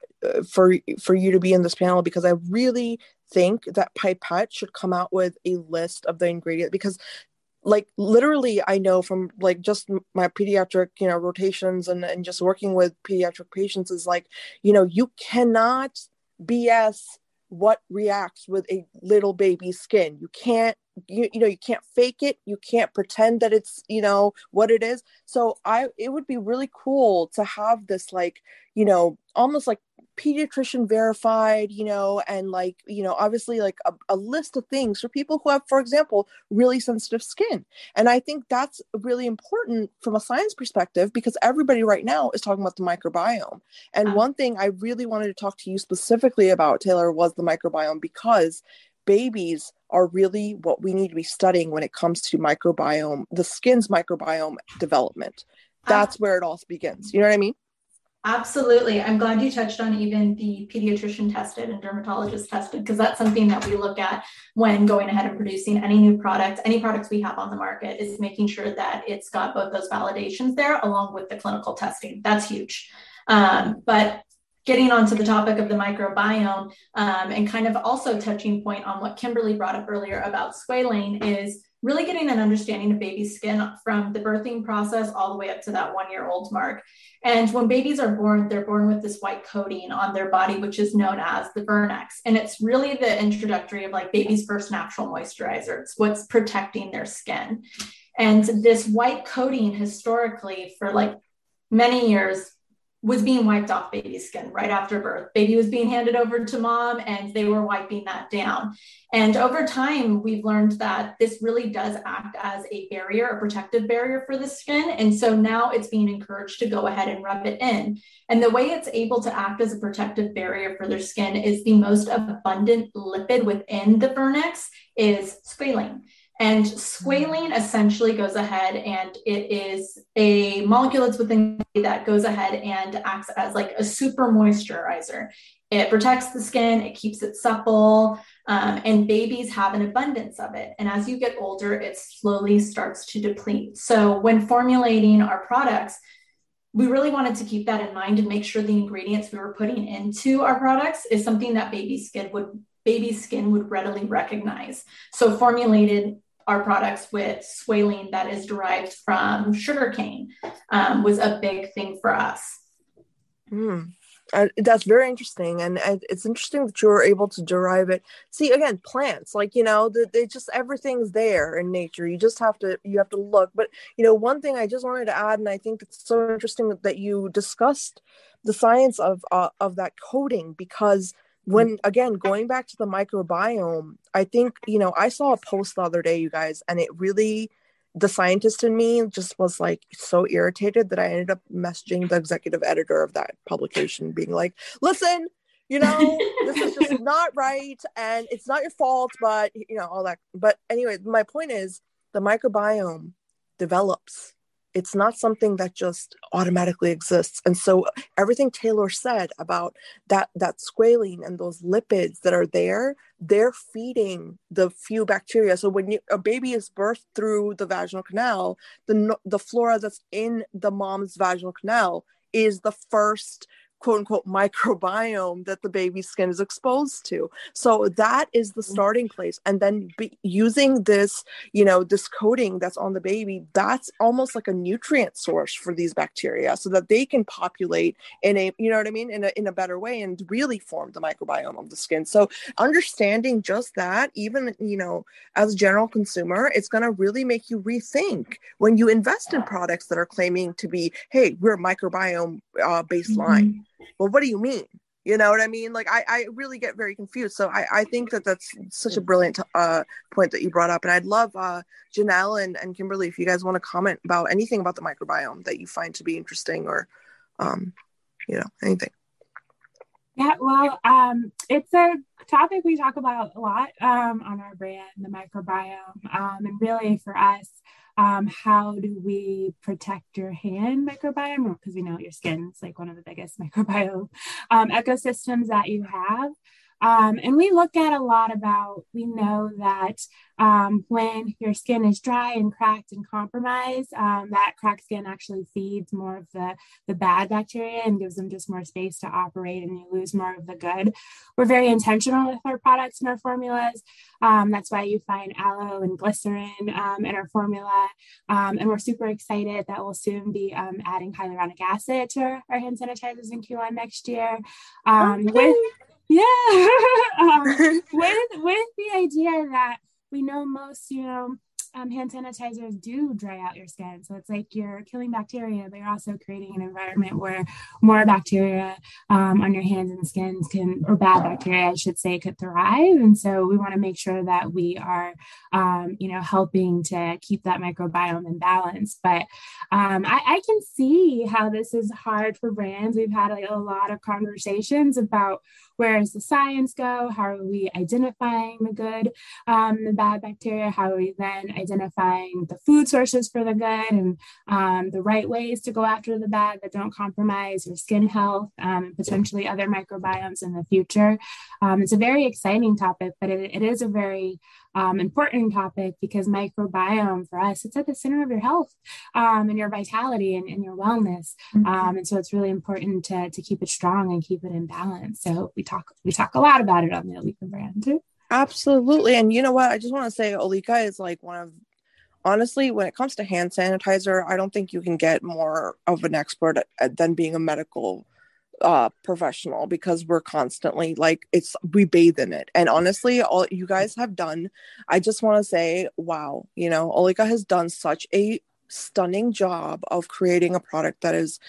S2: for for you to be in this panel because I really think that Pipette should come out with a list of the ingredients because like literally I know from like just my pediatric, you know, rotations and and just working with pediatric patients is like, you know, you cannot BS what reacts with a little baby's skin. You can't you, you know you can't fake it you can't pretend that it's you know what it is so i it would be really cool to have this like you know almost like pediatrician verified, you know, and like, you know, obviously like a, a, list of things for people who have, for example, really sensitive skin. And I think that's really important from a science perspective because everybody right now is talking about the microbiome. And ah. one thing I really wanted to talk to you specifically about, Taylor, was the microbiome because babies are really what we need to be studying when it comes to microbiome, the skin's microbiome development. That's where it all begins. You know what I mean?
S5: Absolutely. I'm glad you touched on even the pediatrician tested and dermatologist tested, because that's something that we look at when going ahead and producing any new product, any products we have on the market, is making sure that it's got both those validations there along with the clinical testing. That's huge. Um, but getting onto the topic of the microbiome um, and kind of also touching point on what Kimberly brought up earlier about squalane is really getting an understanding of baby skin from the birthing process all the way up to that one year old mark. And when babies are born, they're born with this white coating on their body, which is known as the Vernix. And it's really the introductory of like baby's first natural moisturizer. It's what's protecting their skin. And this white coating historically for like many years was being wiped off baby's skin right after birth. Baby was being handed over to mom and they were wiping that down. And over time, we've learned that this really does act as a barrier, a protective barrier for the skin. And so now it's being encouraged to go ahead and rub it in. And the way it's able to act as a protective barrier for their skin is the most abundant lipid within the vernix is squalane. And squalene essentially goes ahead and it is a molecule that's within that goes ahead and acts as like a super moisturizer. It protects the skin, it keeps it supple, um, and babies have an abundance of it. And as you get older, it slowly starts to deplete. So when formulating our products, we really wanted to keep that in mind and make sure the ingredients we were putting into our products is something that baby skin would baby skin would readily recognize. So formulated our products with squalene that is derived from sugarcane um, was a big thing for us.
S2: Mm. Uh, that's very interesting and, it's interesting that you were able to derive it see again plants like you know they just everything's there in nature you just have to you have to look but you know one thing i just wanted to add and i think it's so interesting that you discussed the science of uh, of that coating because when again going back to the microbiome i think you know i saw a post the other day you guys and it really the scientist in me just was like so irritated that i ended up messaging the executive editor of that publication being like listen you know this is just not right and it's not your fault but you know all that. But anyway my point is the microbiome develops it's not something that just automatically exists. And so everything taylor said about that that squalene and those lipids that are there they're feeding the few bacteria. So when you, a baby is birthed through the vaginal canal the the flora that's in the mom's vaginal canal is the first quote unquote microbiome that the baby's skin is exposed to. So that is the mm. starting place. And then be, using this you know this coating that's on the baby that's almost like a nutrient source for these bacteria so that they can populate in a you know what i mean? In a, in a better way and really form the microbiome of the skin. So understanding just that even you know as a general consumer it's going to really make you rethink when you invest in products that are claiming to be hey we're microbiome uh, baseline. Mm-hmm well what do you mean? You know what i mean? Like i, I really get very confused. So I, I think that that's such a brilliant uh, point that you brought up. And i'd love uh, janelle and, and kimberly if you guys want to comment about anything about the microbiome that you find to be interesting or um, you know anything.
S4: Yeah, well, um, it's a topic we talk about a lot um, on our brand, the microbiome. Um, and really, for us, um, how do we protect your hand microbiome? Because we know your skin's like one of the biggest microbiome um, ecosystems that you have. Um, and we look at a lot about, we know that um, when your skin is dry and cracked and compromised, um, that cracked skin actually feeds more of the, the bad bacteria and gives them just more space to operate and you lose more of the good. We're very intentional with our products and our formulas. Um, that's why you find aloe and glycerin um, in our formula. Um, and we're super excited that we'll soon be um, adding hyaluronic acid to our, our, hand sanitizers in Q1 next year. Um, okay. With yeah, um, with with the idea that we know most, you know, um, hand sanitizers do dry out your skin. So it's like you're killing bacteria, but you're also creating an environment where more bacteria um, on your hands and skins can, or bad bacteria, I should say, could thrive. And so we want to make sure that we are, um, you know, helping to keep that microbiome in balance. But um, I, I, can see how this is hard for brands. We've had like, a lot of conversations about where does the science go? How are we identifying the good, um, the bad bacteria? How are we then identifying the food sources for the good and um, the right ways to go after the bad that don't compromise your skin health um, and potentially other microbiomes in the future? Um, it's a very exciting topic, but it, it is a very um, important topic because microbiome for us, it's at the center of your health um, and your vitality and, and your wellness. Mm-hmm. Um, and so it's really important to, to keep it strong and keep it in balance. So we talk, we talk a lot about it on the Olika brand too.
S2: Absolutely. And you know what? I just want to say Olika is like one of honestly, when it comes to hand sanitizer, I don't think you can get more of an expert than being a medical uh professional because we're constantly like it's we bathe in it. And honestly all you guys have done i just want to say wow you know olika has done such a stunning job of creating a product that is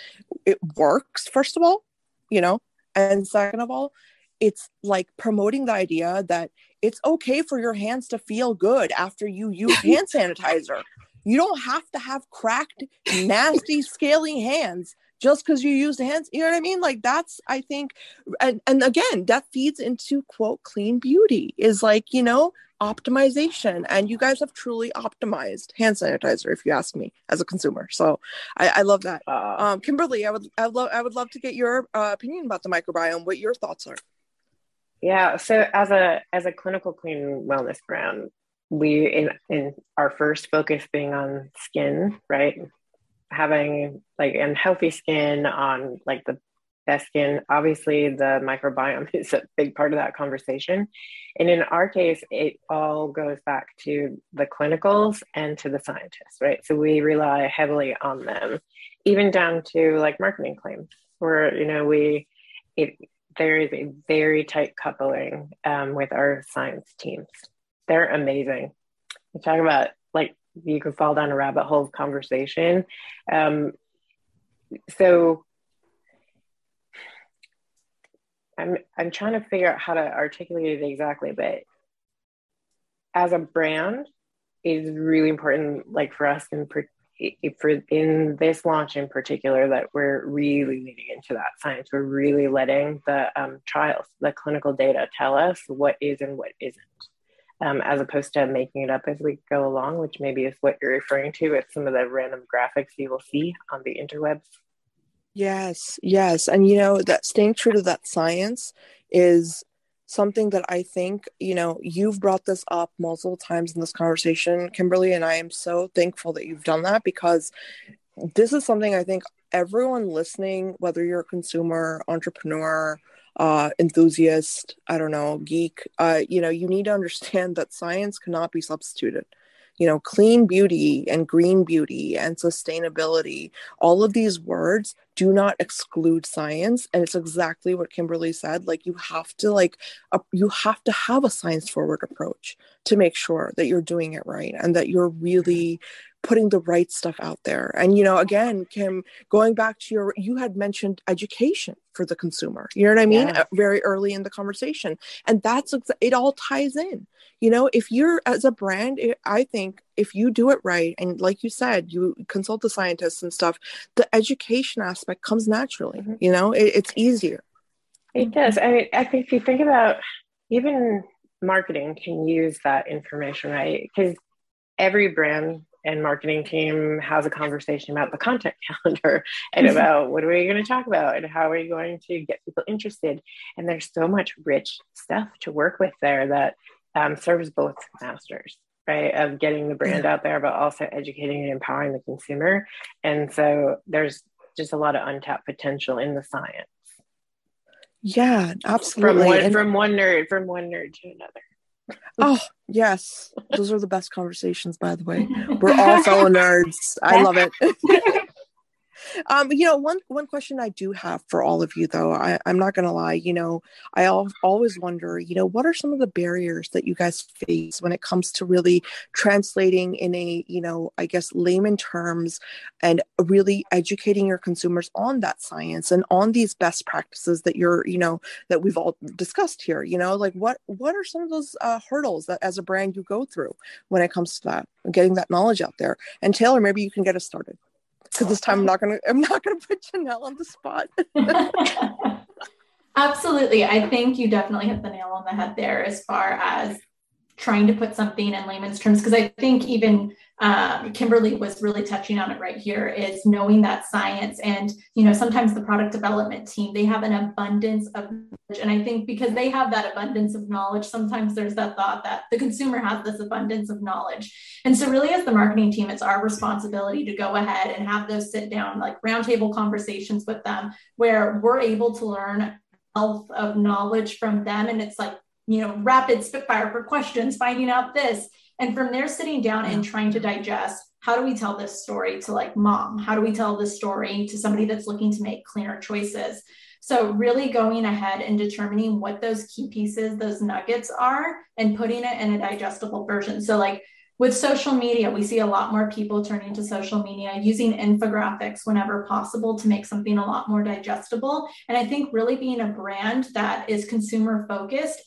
S2: it works first of all you know and second of all it's like promoting the idea that it's okay for your hands to feel good after you use hand sanitizer. You don't have to have cracked nasty scaly hands just because you use the hands you know what i mean? Like that's i think and, and again that feeds into quote clean beauty is like you know optimization. And you guys have truly optimized hand sanitizer if you ask me as a consumer. So i, I love that. Uh, um, kimberly i would I, love I would love to get your uh, opinion about the microbiome what your thoughts are.
S3: Yeah so as a as a clinical clean wellness brand we in in our first focus being on skin right having like and healthy skin on like the best skin obviously the microbiome is a big part of that conversation. And in our case it all goes back to the clinicals and to the scientists right? So we rely heavily on them even down to like marketing claims where you know we it there is a very tight coupling um, with our science teams. They're amazing. We talk about like you can fall down a rabbit hole of conversation. Um, so I'm I'm trying to figure out how to articulate it exactly, but as a brand, it is really important, like for us in for in this launch in particular, that we're really leaning into that science. We're really letting the um, trials, the clinical data, tell us what is and what isn't um, as opposed to making it up as we go along, which maybe is what you're referring to with some of the random graphics you will see on the interwebs.
S2: Yes, yes. And you know, that staying true to that science is something that I think, you know, you've brought this up multiple times in this conversation, Kimberly, and I am so thankful that you've done that because this is something I think everyone listening, whether you're a consumer, entrepreneur, uh, enthusiast, I don't know, geek, uh, you know, you need to understand that science cannot be substituted. You know, clean beauty and green beauty and sustainability, all of these words do not exclude science. And it's exactly what Kimberly said. Like, you have to, like, uh, you have to have a science forward approach to make sure that you're doing it right and that you're really putting the right stuff out there. And, you know, again, Kim, going back to your, you had mentioned education for the consumer. You know what I mean? Yeah. Uh, very early in the conversation. And that's, it all ties in. You know, if you're as a brand, I think if you do it right, and like you said, you consult the scientists and stuff, the education aspect comes naturally. Mm-hmm. You know, it, it's easier.
S3: It does. I mean, I think if you think about even marketing can use that information, right? Because every brand and marketing team has a conversation about the content calendar and about what are we going to talk about and how are we going to get people interested. And there's so much rich stuff to work with there that um, serves both masters right? Of getting the brand out there but also educating and empowering the consumer. And so there's just a lot of untapped potential in the science
S2: yeah absolutely
S3: from one, and- from one nerd from one nerd to another
S2: Oh, yes. Those are the best conversations, by the way. We're all fellow nerds. I love it. um, you know, one one question I do have for all of you, though, I, I'm not gonna lie. You know, I al- always wonder, you know, what are some of the barriers that you guys face when it comes to really translating in a, you know, I guess layman terms, and really educating your consumers on that science and on these best practices that you're, you know, that we've all discussed here. You know, like what what are some of those uh, hurdles that as a brand you go through when it comes to that, getting that knowledge out there? And Taylor, maybe you can get us started because this time I'm not gonna I'm not gonna put Janelle on the spot.
S5: Absolutely. I think you definitely hit the nail on the head there as far as trying to put something in layman's terms because I think even um, Kimberly was really touching on it right here is knowing that science and you know sometimes the product development team they have an abundance of knowledge. And I think because they have that abundance of knowledge sometimes there's that thought that the consumer has this abundance of knowledge. And so really as the marketing team it's our responsibility to go ahead and have those sit down like roundtable conversations with them where we're able to learn health of knowledge from them. And it's like you know rapid spitfire for questions finding out this and from there, sitting down and trying to digest how do we tell this story to like mom? How do we tell this story to somebody that's looking to make cleaner choices? So, really going ahead and determining what those key pieces, those nuggets are, and putting it in a digestible version. So, like with social media, we see a lot more people turning to social media using infographics whenever possible to make something a lot more digestible. And I think really being a brand that is consumer focused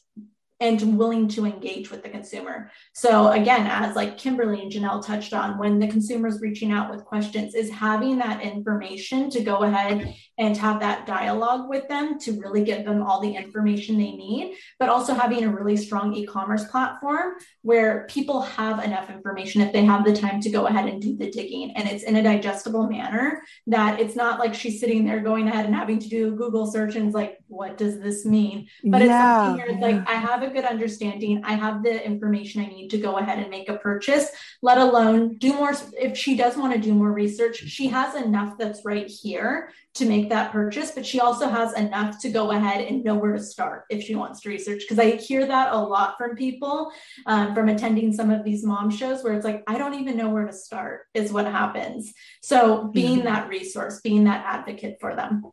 S5: and willing to engage with the consumer. So again, as like Kimberly and Janelle touched on, when the consumer is reaching out with questions, is having that information to go ahead and have that dialogue with them to really give them all the information they need, but also having a really strong e-commerce platform where people have enough information if they have the time to go ahead and do the digging and it's in a digestible manner that it's not like she's sitting there going ahead and having to do Google search and it's like, what does this mean? But yeah, it's something where it's like, I have a good understanding. I have the information I need to go ahead and make a purchase, let alone do more. If she does want to do more research, she has enough that's right here to make that purchase, but she also has enough to go ahead and know where to start if she wants to research. Because I hear that a lot from people um, from attending some of these mom shows where it's like, I don't even know where to start, is what happens. So being mm-hmm. that resource, being that advocate for them.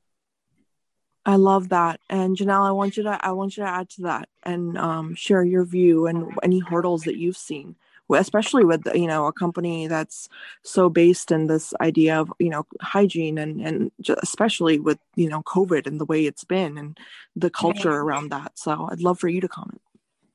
S2: I love that. And Janelle, I want you to I want you to add to that and um, share your view and any hurdles that you've seen, especially with you know a company that's so based in this idea of you know hygiene and and especially with you know COVID and the way it's been and the culture around that. So I'd love for you to comment.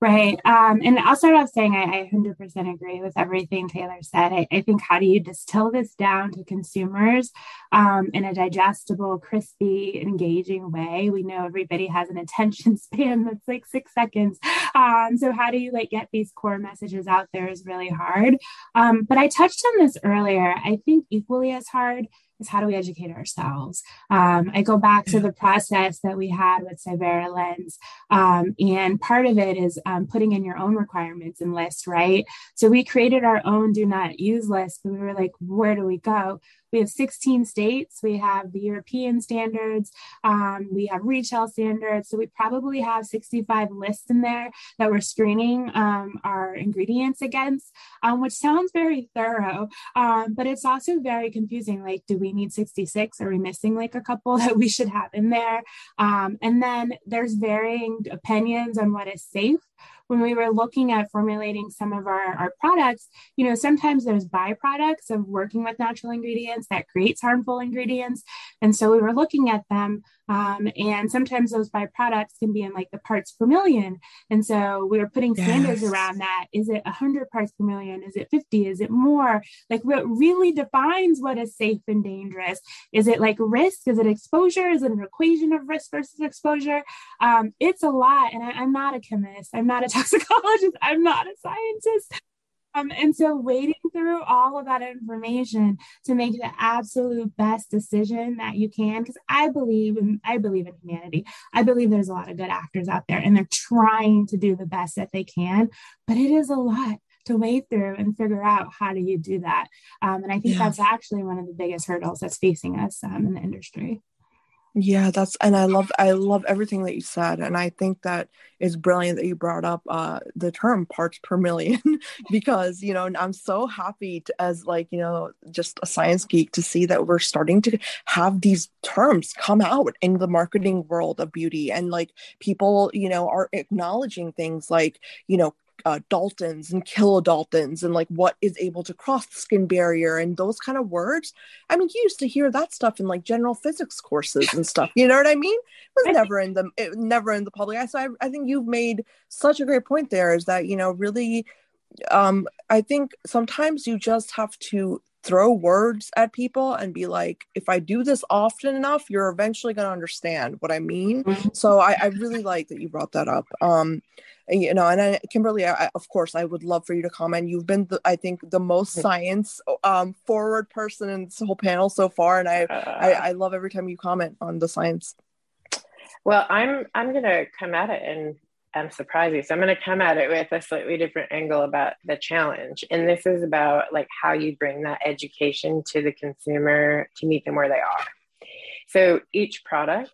S4: Right. Um, and I'll start off saying I, I 100% agree with everything Taylor said. I, I, think how do you distill this down to consumers um, in a digestible, crispy, engaging way? We know everybody has an attention span that's like six seconds. Um, so how do you like get these core messages out there is really hard. Um, but I touched on this earlier. I think equally as hard is how do we educate ourselves? Um, I go back to the process that we had with SciveraLENS, um, and part of it is um, putting in your own requirements and list, right? So we created our own do not use list, but we were like, where do we go? We have 16 states. We have the European standards. Um, we have retail standards. So we probably have 65 lists in there that we're screening um, our ingredients against, um, which sounds very thorough, um, but it's also very confusing. Like, do we need 66? Are we missing like a couple that we should have in there? Um, and then there's varying opinions on what is safe when we were looking at formulating some of our, our products, you know, sometimes there's byproducts of working with natural ingredients that creates harmful ingredients. And so we were looking at them um, and sometimes those byproducts can be in like the parts per million. And so we are putting yes. standards around that. Is it 100 parts per million? Is it 50? Is it more? Like what really defines what is safe and dangerous? Is it like risk? Is it exposure? Is it an equation of risk versus exposure? Um, it's a lot. And I, I'm not a chemist. I'm not a toxicologist. I'm not a scientist Um, and so wading through all of that information to make the absolute best decision that you can, because I believe in I believe in humanity. I believe there's a lot of good actors out there and they're trying to do the best that they can, but it is a lot to wade through and figure out how do you do that. Um, and I think yeah. that's actually one of the biggest hurdles that's facing us um, in the industry.
S2: Yeah, that's and I love I love everything that you said, and I think that is brilliant that you brought up uh, the term parts per million because you know I'm so happy to, as like you know just a science geek to see that we're starting to have these terms come out in the marketing world of beauty and like people you know are acknowledging things like you know uh, daltons and kilodaltons and like what is able to cross the skin barrier and those kind of words. I mean you used to hear that stuff in like general physics courses and stuff. You know what i mean? It was never in the it, never in the public eye. So I, I think you've made such a great point there is that you know really um i think sometimes you just have to throw words at people and be like, if I do this often enough, you're eventually going to understand what I mean. Mm-hmm. So I, I, really like that you brought that up. Um, and, you know, and I, Kimberly, I, of course, I would love for you to comment. You've been, the, I think, the most science um, forward person in this whole panel so far, and I, uh, I, I love every time you comment on the science.
S3: Well, I'm I'm gonna come at it and I'm surprised you. So I'm going to come at it with a slightly different angle about the challenge. And this is about like how you bring that education to the consumer to meet them where they are. So each product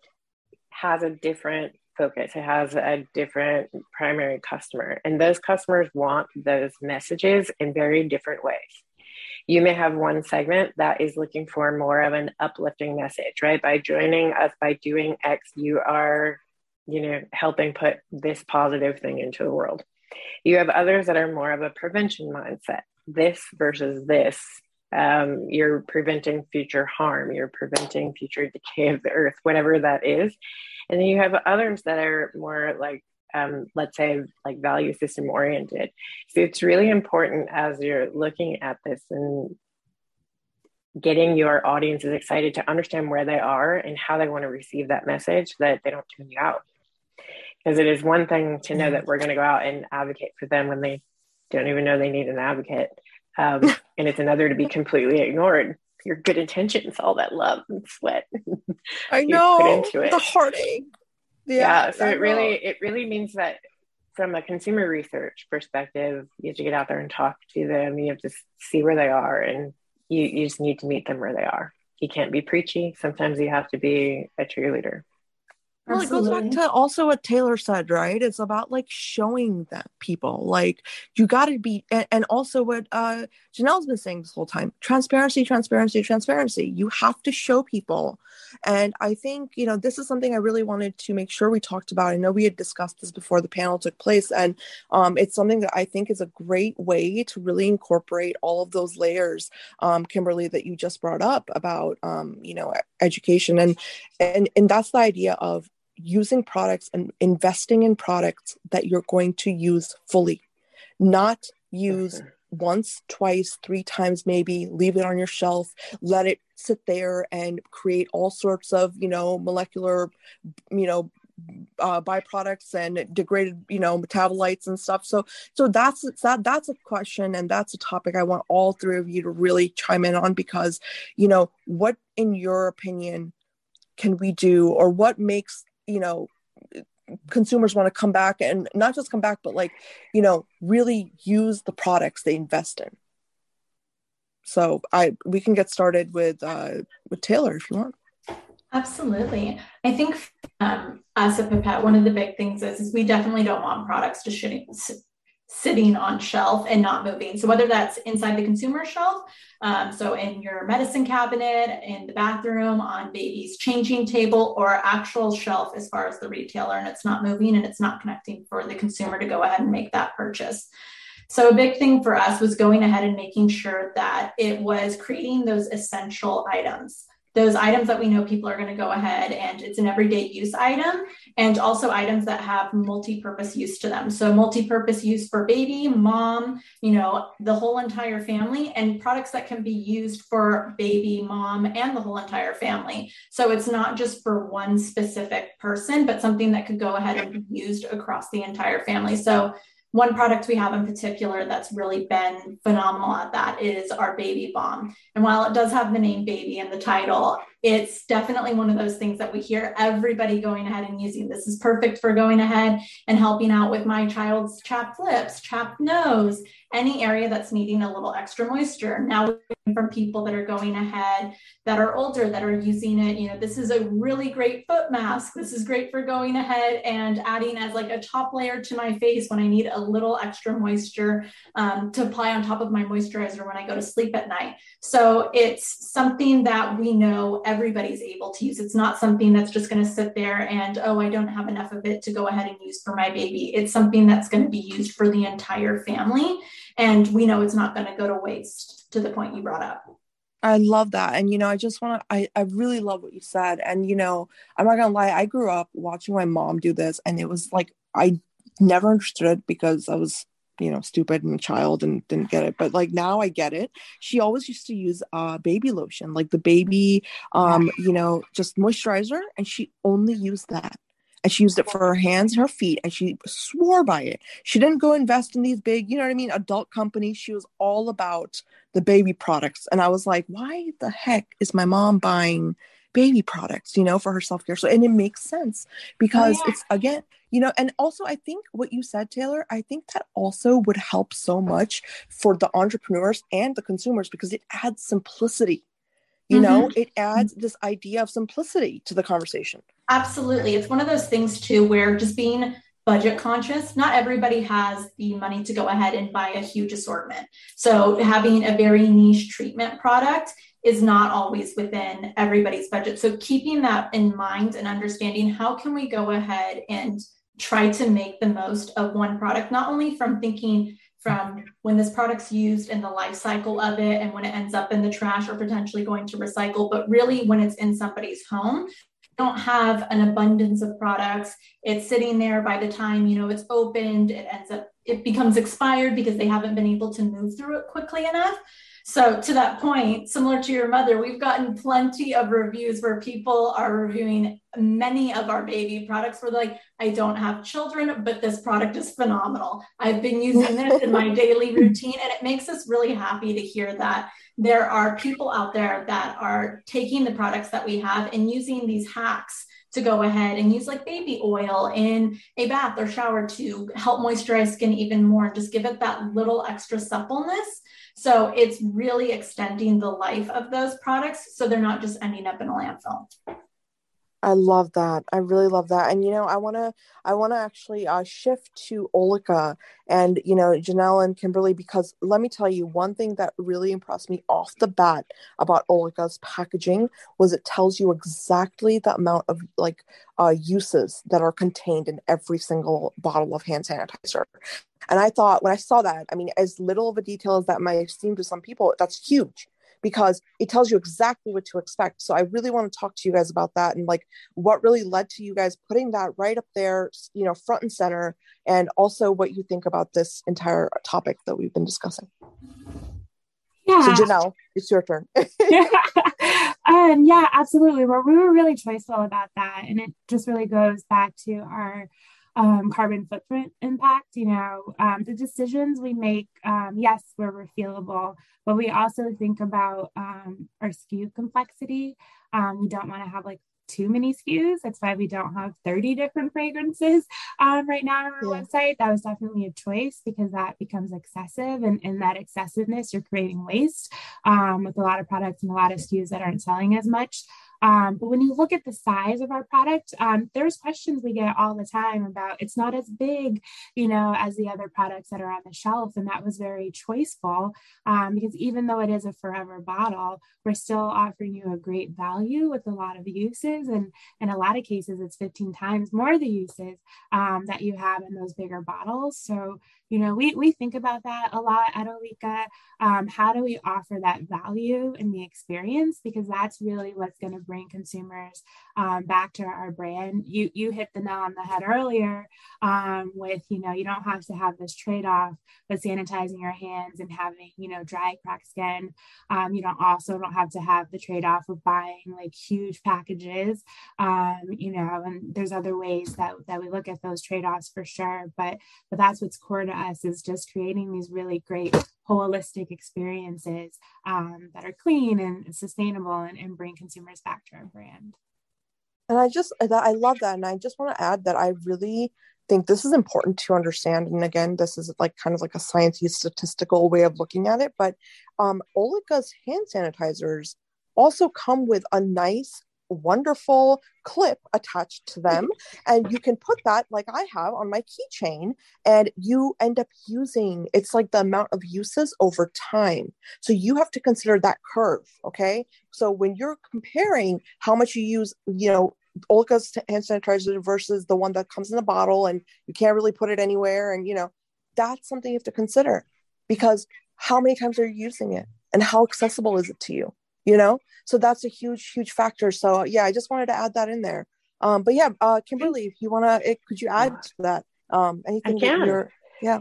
S3: has a different focus. It has a different primary customer. And those customers want those messages in very different ways. You may have one segment that is looking for more of an uplifting message, right? By joining us, by doing X, you are you know, helping put this positive thing into the world. You have others that are more of a prevention mindset. This versus this. Um, you're preventing future harm. You're preventing future decay of the earth, whatever that is. And then you have others that are more like, um, let's say, like value system oriented. So it's really important as you're looking at this and getting your audiences excited to understand where they are and how they want to receive that message that they don't tune you out because it is one thing to know that we're going to go out and advocate for them when they don't even know they need an advocate um, and it's another to be completely ignored. Your good intentions all that love and sweat.
S2: I know put into it. the heartache.
S3: Yeah, yeah so I it know. really it really means that from a consumer research perspective you have to get out there and talk to them. You have to see where they are and you, you just need to meet them where they are. You can't be preachy. Sometimes you have to be a cheerleader
S2: well, it goes back to also what Taylor said, right? It's about like showing that people like you got to be, and, and, also what uh, Janelle's been saying this whole time: transparency, transparency, transparency. You have to show people, and I think you know this is something I really wanted to make sure we talked about. I know we had discussed this before the panel took place, and um, it's something that I think is a great way to really incorporate all of those layers, um, Kimberly, that you just brought up about um, you know education, and and and that's the idea of using products and investing in products that you're going to use fully, not use once, twice, three times, maybe leave it on your shelf, let it sit there and create all sorts of, you know, molecular, you know, uh, byproducts and degraded you know metabolites and stuff. So so that's that that's a question and that's a topic i want all three of you to really chime in on because you know what in your opinion can we do or what makes you know consumers want to come back and not just come back but like you know really use the products they invest in. So i we can get started with uh with taylor if you want.
S5: Absolutely. I think um as a pipette one of the big things is, is we definitely don't want products to shitting, sitting on shelf and not moving. So whether that's inside the consumer shelf, um, so in your medicine cabinet, in the bathroom, on baby's changing table, or actual shelf as far as the retailer, and it's not moving and it's not connecting for the consumer to go ahead and make that purchase. So a big thing for us was going ahead and making sure that it was creating those essential items those items that we know people are going to go ahead and it's an everyday use item and also items that have multi-purpose use to them. So multi-purpose use for baby mom you know the whole entire family and products that can be used for baby mom and the whole entire family. So it's not just for one specific person but something that could go ahead and be used across the entire family. So one product we have in particular that's really been phenomenal at that is our baby balm. And while it does have the name baby in the title, it's definitely one of those things that we hear everybody going ahead and using. This is perfect for going ahead and helping out with my child's chapped lips, chapped nose, any area that's needing a little extra moisture. Now, from people that are going ahead that are older that are using it, you know, this is a really great foot mask. This is great for going ahead and adding as like a top layer to my face when I need a little extra moisture um, to apply on top of my moisturizer when I go to sleep at night. So it's something that we know everybody's able to use. It's not something that's just going to sit there and, oh, I don't have enough of it to go ahead and use for my baby. It's something that's going to be used for the entire family. And we know it's not going to go to waste to the point you brought up.
S2: I love that. And, you know, I just want to, I, I really love what you said. And, you know, I'm not going to lie, I grew up watching my mom do this, and it was like, I never understood because I was, you know, stupid and a child and didn't get it. But like now I get it. She always used to use uh, baby lotion, like the baby, um, you know, just moisturizer. And she only used that and she used it for her hands and her feet and she swore by it she didn't go invest in these big you know what i mean adult companies she was all about the baby products and i was like why the heck is my mom buying baby products you know for her self-care so and it makes sense because oh, yeah. it's again you know and also i think what you said taylor i think that also would help so much for the entrepreneurs and the consumers because it adds simplicity you mm-hmm. know it adds this idea of simplicity to the conversation
S5: Absolutely. It's one of those things too where just being budget conscious, not everybody has the money to go ahead and buy a huge assortment. So having a very niche treatment product is not always within everybody's budget. So keeping that in mind and understanding how can we go ahead and try to make the most of one product, not only from thinking from when this product's used and the life cycle of it and when it ends up in the trash or potentially going to recycle, but really when it's in somebody's home. Don't have an abundance of products. It's sitting there by the time you know it's opened it ends up it becomes expired because they haven't been able to move through it quickly enough so to that point similar to your mother we've gotten plenty of reviews where people are reviewing many of our baby products where like i don't have children but this product is phenomenal i've been using this in my daily routine and it makes us really happy to hear that there are people out there that are taking the products that we have and using these hacks to go ahead and use like baby oil in a bath or shower to help moisturize skin even more and just give it that little extra suppleness. So it's really extending the life of those products so they're not just ending up in a landfill.
S2: I love that. I really love that. And you know, I want to I want to actually uh, shift to Olika and you know Janelle and Kimberly because let me tell you one thing that really impressed me off the bat about Olika's packaging was it tells you exactly the amount of like uh, uses that are contained in every single bottle of hand sanitizer. And I thought when I saw that, I mean, as little of a detail as that might seem to some people, that's huge because it tells you exactly what to expect. So I really want to talk to you guys about that and like what really led to you guys putting that right up there, you know, front and center, and also what you think about this entire topic that we've been discussing. Yeah. So Janelle, it's your turn.
S4: um, yeah, absolutely. Well, we were really choiceful about that, and it just really goes back to our um, carbon footprint impact. You know, um, the decisions we make, um, yes, we're refillable, but we also think about um, our SKU complexity. Um, we don't want to have like too many SKUs. That's why we don't have 30 different fragrances um, right now on our yeah. website. That was definitely a choice because that becomes excessive. And in that excessiveness, you're creating waste um, with a lot of products and a lot of SKUs that aren't selling as much. Um, but when you look at the size of our product, um, there's questions we get all the time about it's not as big, you know, as the other products that are on the shelf. And that was very choiceful um, because even though it is a forever bottle, we're still offering you a great value with a lot of uses. And in a lot of cases, it's 15 times more the uses um, that you have in those bigger bottles. So you know we, we think about that a lot at olika um, how do we offer that value in the experience? Because that's really what's going to bring consumers um, back to our brand. You you hit the nail on the head earlier um, with you know you don't have to have this trade-off with sanitizing your hands and having you know dry cracked skin. Um, you don't also don't have to have the trade-off of buying like huge packages. Um, you know and there's other ways that that we look at those trade-offs for sure but but that's what's core to us is just creating these really great holistic experiences um, that are clean and sustainable and, and bring consumers back to our brand.
S2: And I just, I love that. And I just want to add that I really think this is important to understand. And again, this is like kind of like a sciencey statistical way of looking at it. But um, Olika's hand sanitizers also come with a nice wonderful clip attached to them. And you can put that like i have on my keychain and you end up using it's like the amount of uses over time. So you have to consider that curve okay? So when you're comparing how much you use you know Olika's hand sanitizer versus the one that comes in a bottle and you can't really put it anywhere and you know that's something you have to consider because how many times are you using it and how accessible is it to you you know? So that's a huge huge factor. So yeah i just wanted to add that in there. Um but yeah uh kimberly if you want to could you add to that um anything
S3: I can.
S2: you're yeah.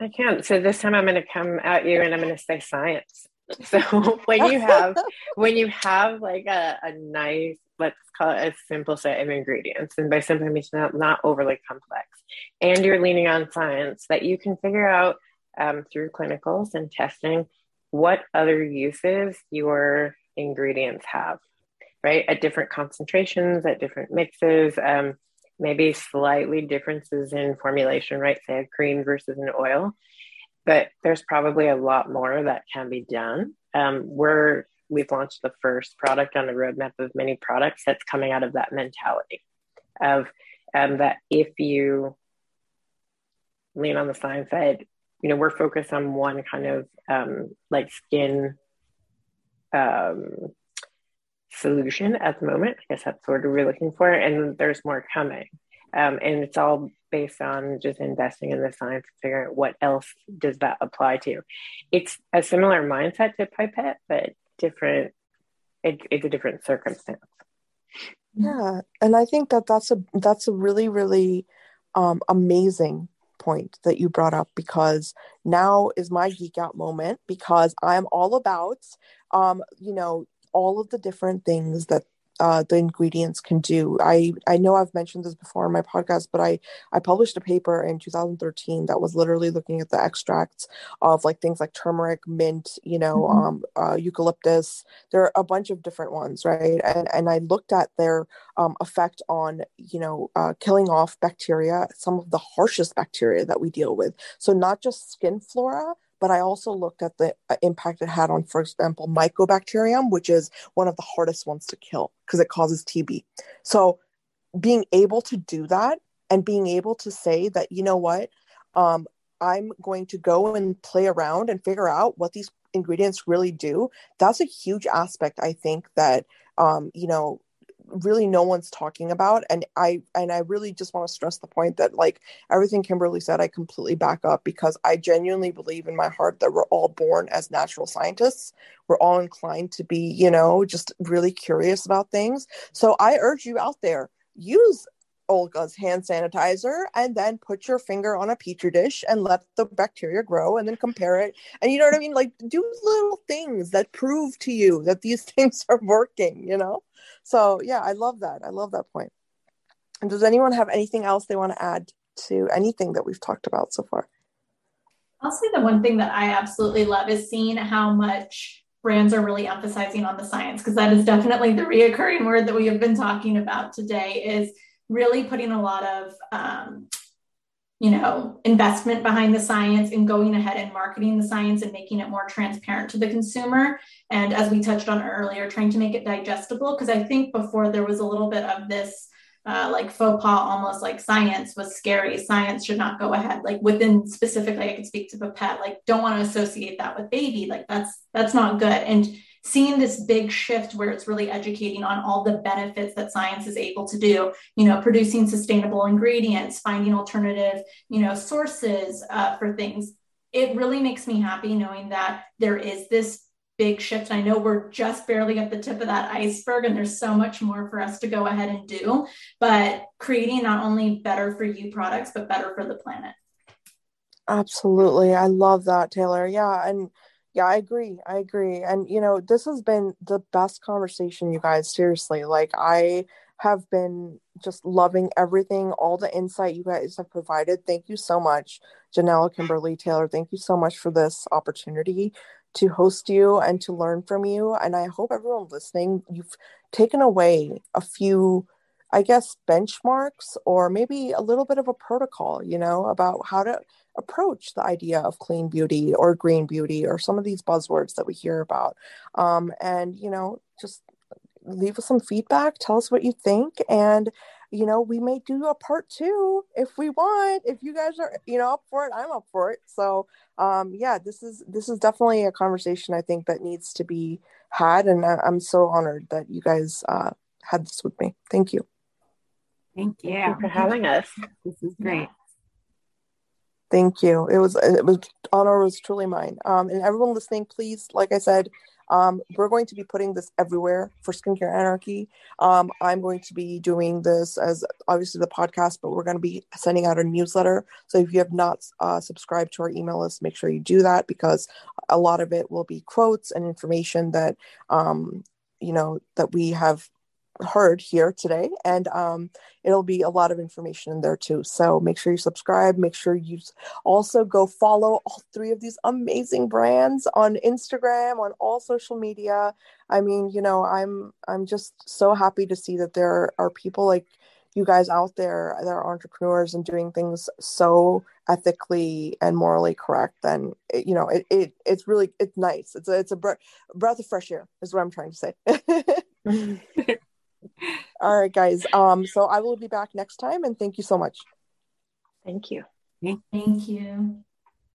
S3: I can. So this time i'm going to come at you and i'm going to say science. So when you have when you have like a, a nice let's call it a simple set of ingredients and by simple i mean not, not overly complex and you're leaning on science that you can figure out um, through clinicals and testing what other uses your ingredients have, right? At different concentrations, at different mixes, um, maybe slightly differences in formulation, right? Say a cream versus an oil. But there's probably a lot more that can be done. Um, we're we've launched the first product on the roadmap of many products that's coming out of that mentality of um, that if you lean on the science side, you know, we're focused on one kind of um, like skin um, solution at the moment. I guess that's what we're looking for, and there's more coming. Um, and it's all based on just investing in the science and figuring out what else does that apply to. It's a similar mindset to pipette, but different. It, it's a different circumstance.
S2: Yeah, and I think that that's a that's a really really um, amazing point that you brought up because now is my geek out moment because I'm all about, um, you know, all of the different things that uh, the ingredients can do. I I know I've mentioned this before in my podcast, but I I published a paper in 2013 that was literally looking at the extracts of like things like turmeric, mint, you know, mm-hmm. um, uh, eucalyptus. There are a bunch of different ones, right? And and I looked at their um, effect on you know uh, killing off bacteria, some of the harshest bacteria that we deal with. So not just skin flora, but I also looked at the uh, impact it had on, for example, mycobacterium, which is one of the hardest ones to kill because it causes TB. So being able to do that and being able to say that, you know what, um, I'm going to go and play around and figure out what these ingredients really do. That's a huge aspect, I think, that, um, you know, really no one's talking about and i and i really just want to stress the point that like everything kimberly said i completely back up because i genuinely believe in my heart that we're all born as natural scientists we're all inclined to be you know just really curious about things so i urge you out there use Olika's hand sanitizer and then put your finger on a petri dish and let the bacteria grow and then compare it. And you know what I mean? Like do little things that prove to you that these things are working, you know? So yeah, I love that. I love that point. And does anyone have anything else they want to add to anything that we've talked about so far?
S5: I'll say the one thing that I absolutely love is seeing how much brands are really emphasizing on the science because that is definitely the reoccurring word that we have been talking about today is really putting a lot of um, you know investment behind the science and going ahead and marketing the science and making it more transparent to the consumer. And as we touched on earlier trying to make it digestible because i think before there was a little bit of this uh, like faux pas almost like science was scary. Science should not go ahead like within specifically i could speak to pipette like don't want to associate that with baby. Like that's that's not good. And seeing this big shift where it's really educating on all the benefits that science is able to do you know producing sustainable ingredients finding alternative you know sources uh, for things it really makes me happy knowing that there is this big shift. I know we're just barely at the tip of that iceberg and there's so much more for us to go ahead and do but creating not only better for you products but better for the planet.
S2: Absolutely. I love that taylor. Yeah and yeah, I agree. I agree. And you know, this has been the best conversation, you guys. Seriously, like I have been just loving everything, all the insight you guys have provided. Thank you so much, Janelle Kimberly Taylor. Thank you so much for this opportunity to host you and to learn from you. And I hope everyone listening, you've taken away a few, I guess, benchmarks or maybe a little bit of a protocol, you know, about how to approach the idea of clean beauty or green beauty or some of these buzzwords that we hear about. Um, and, you know, just leave us some feedback, tell us what you think. And, you know, we may do a part two if we want. If you guys are, you know, up for it, I'm up for it. So, um, yeah, this is this is definitely a conversation I think that needs to be had, and I, am so honored that you guys uh, had this with me. Thank you.
S4: Thank you.
S3: Thank you for having us.
S4: This is great.
S2: Thank you. It was it was honor was truly mine. Um, and everyone listening, please, like I said, um, we're going to be putting this everywhere for Skincare Anarchy. Um, I'm going to be doing this as obviously the podcast, but we're going to be sending out a newsletter. So if you have not uh, subscribed to our email list, make sure you do that because a lot of it will be quotes and information that um, you know that we have heard here today and um, it'll be a lot of information in there too. So make sure you subscribe make sure you also go follow all three of these amazing brands on instagram on all social media. I mean you know i'm i'm just so happy to see that there are people like you guys out there that are entrepreneurs and doing things so ethically and morally correct then it, you know it, it it's really it's nice. It's a, it's a breath of fresh air is what i'm trying to say All right, guys. Um, so I will be back next time, and thank you so much.
S3: Thank you.
S5: Thank you.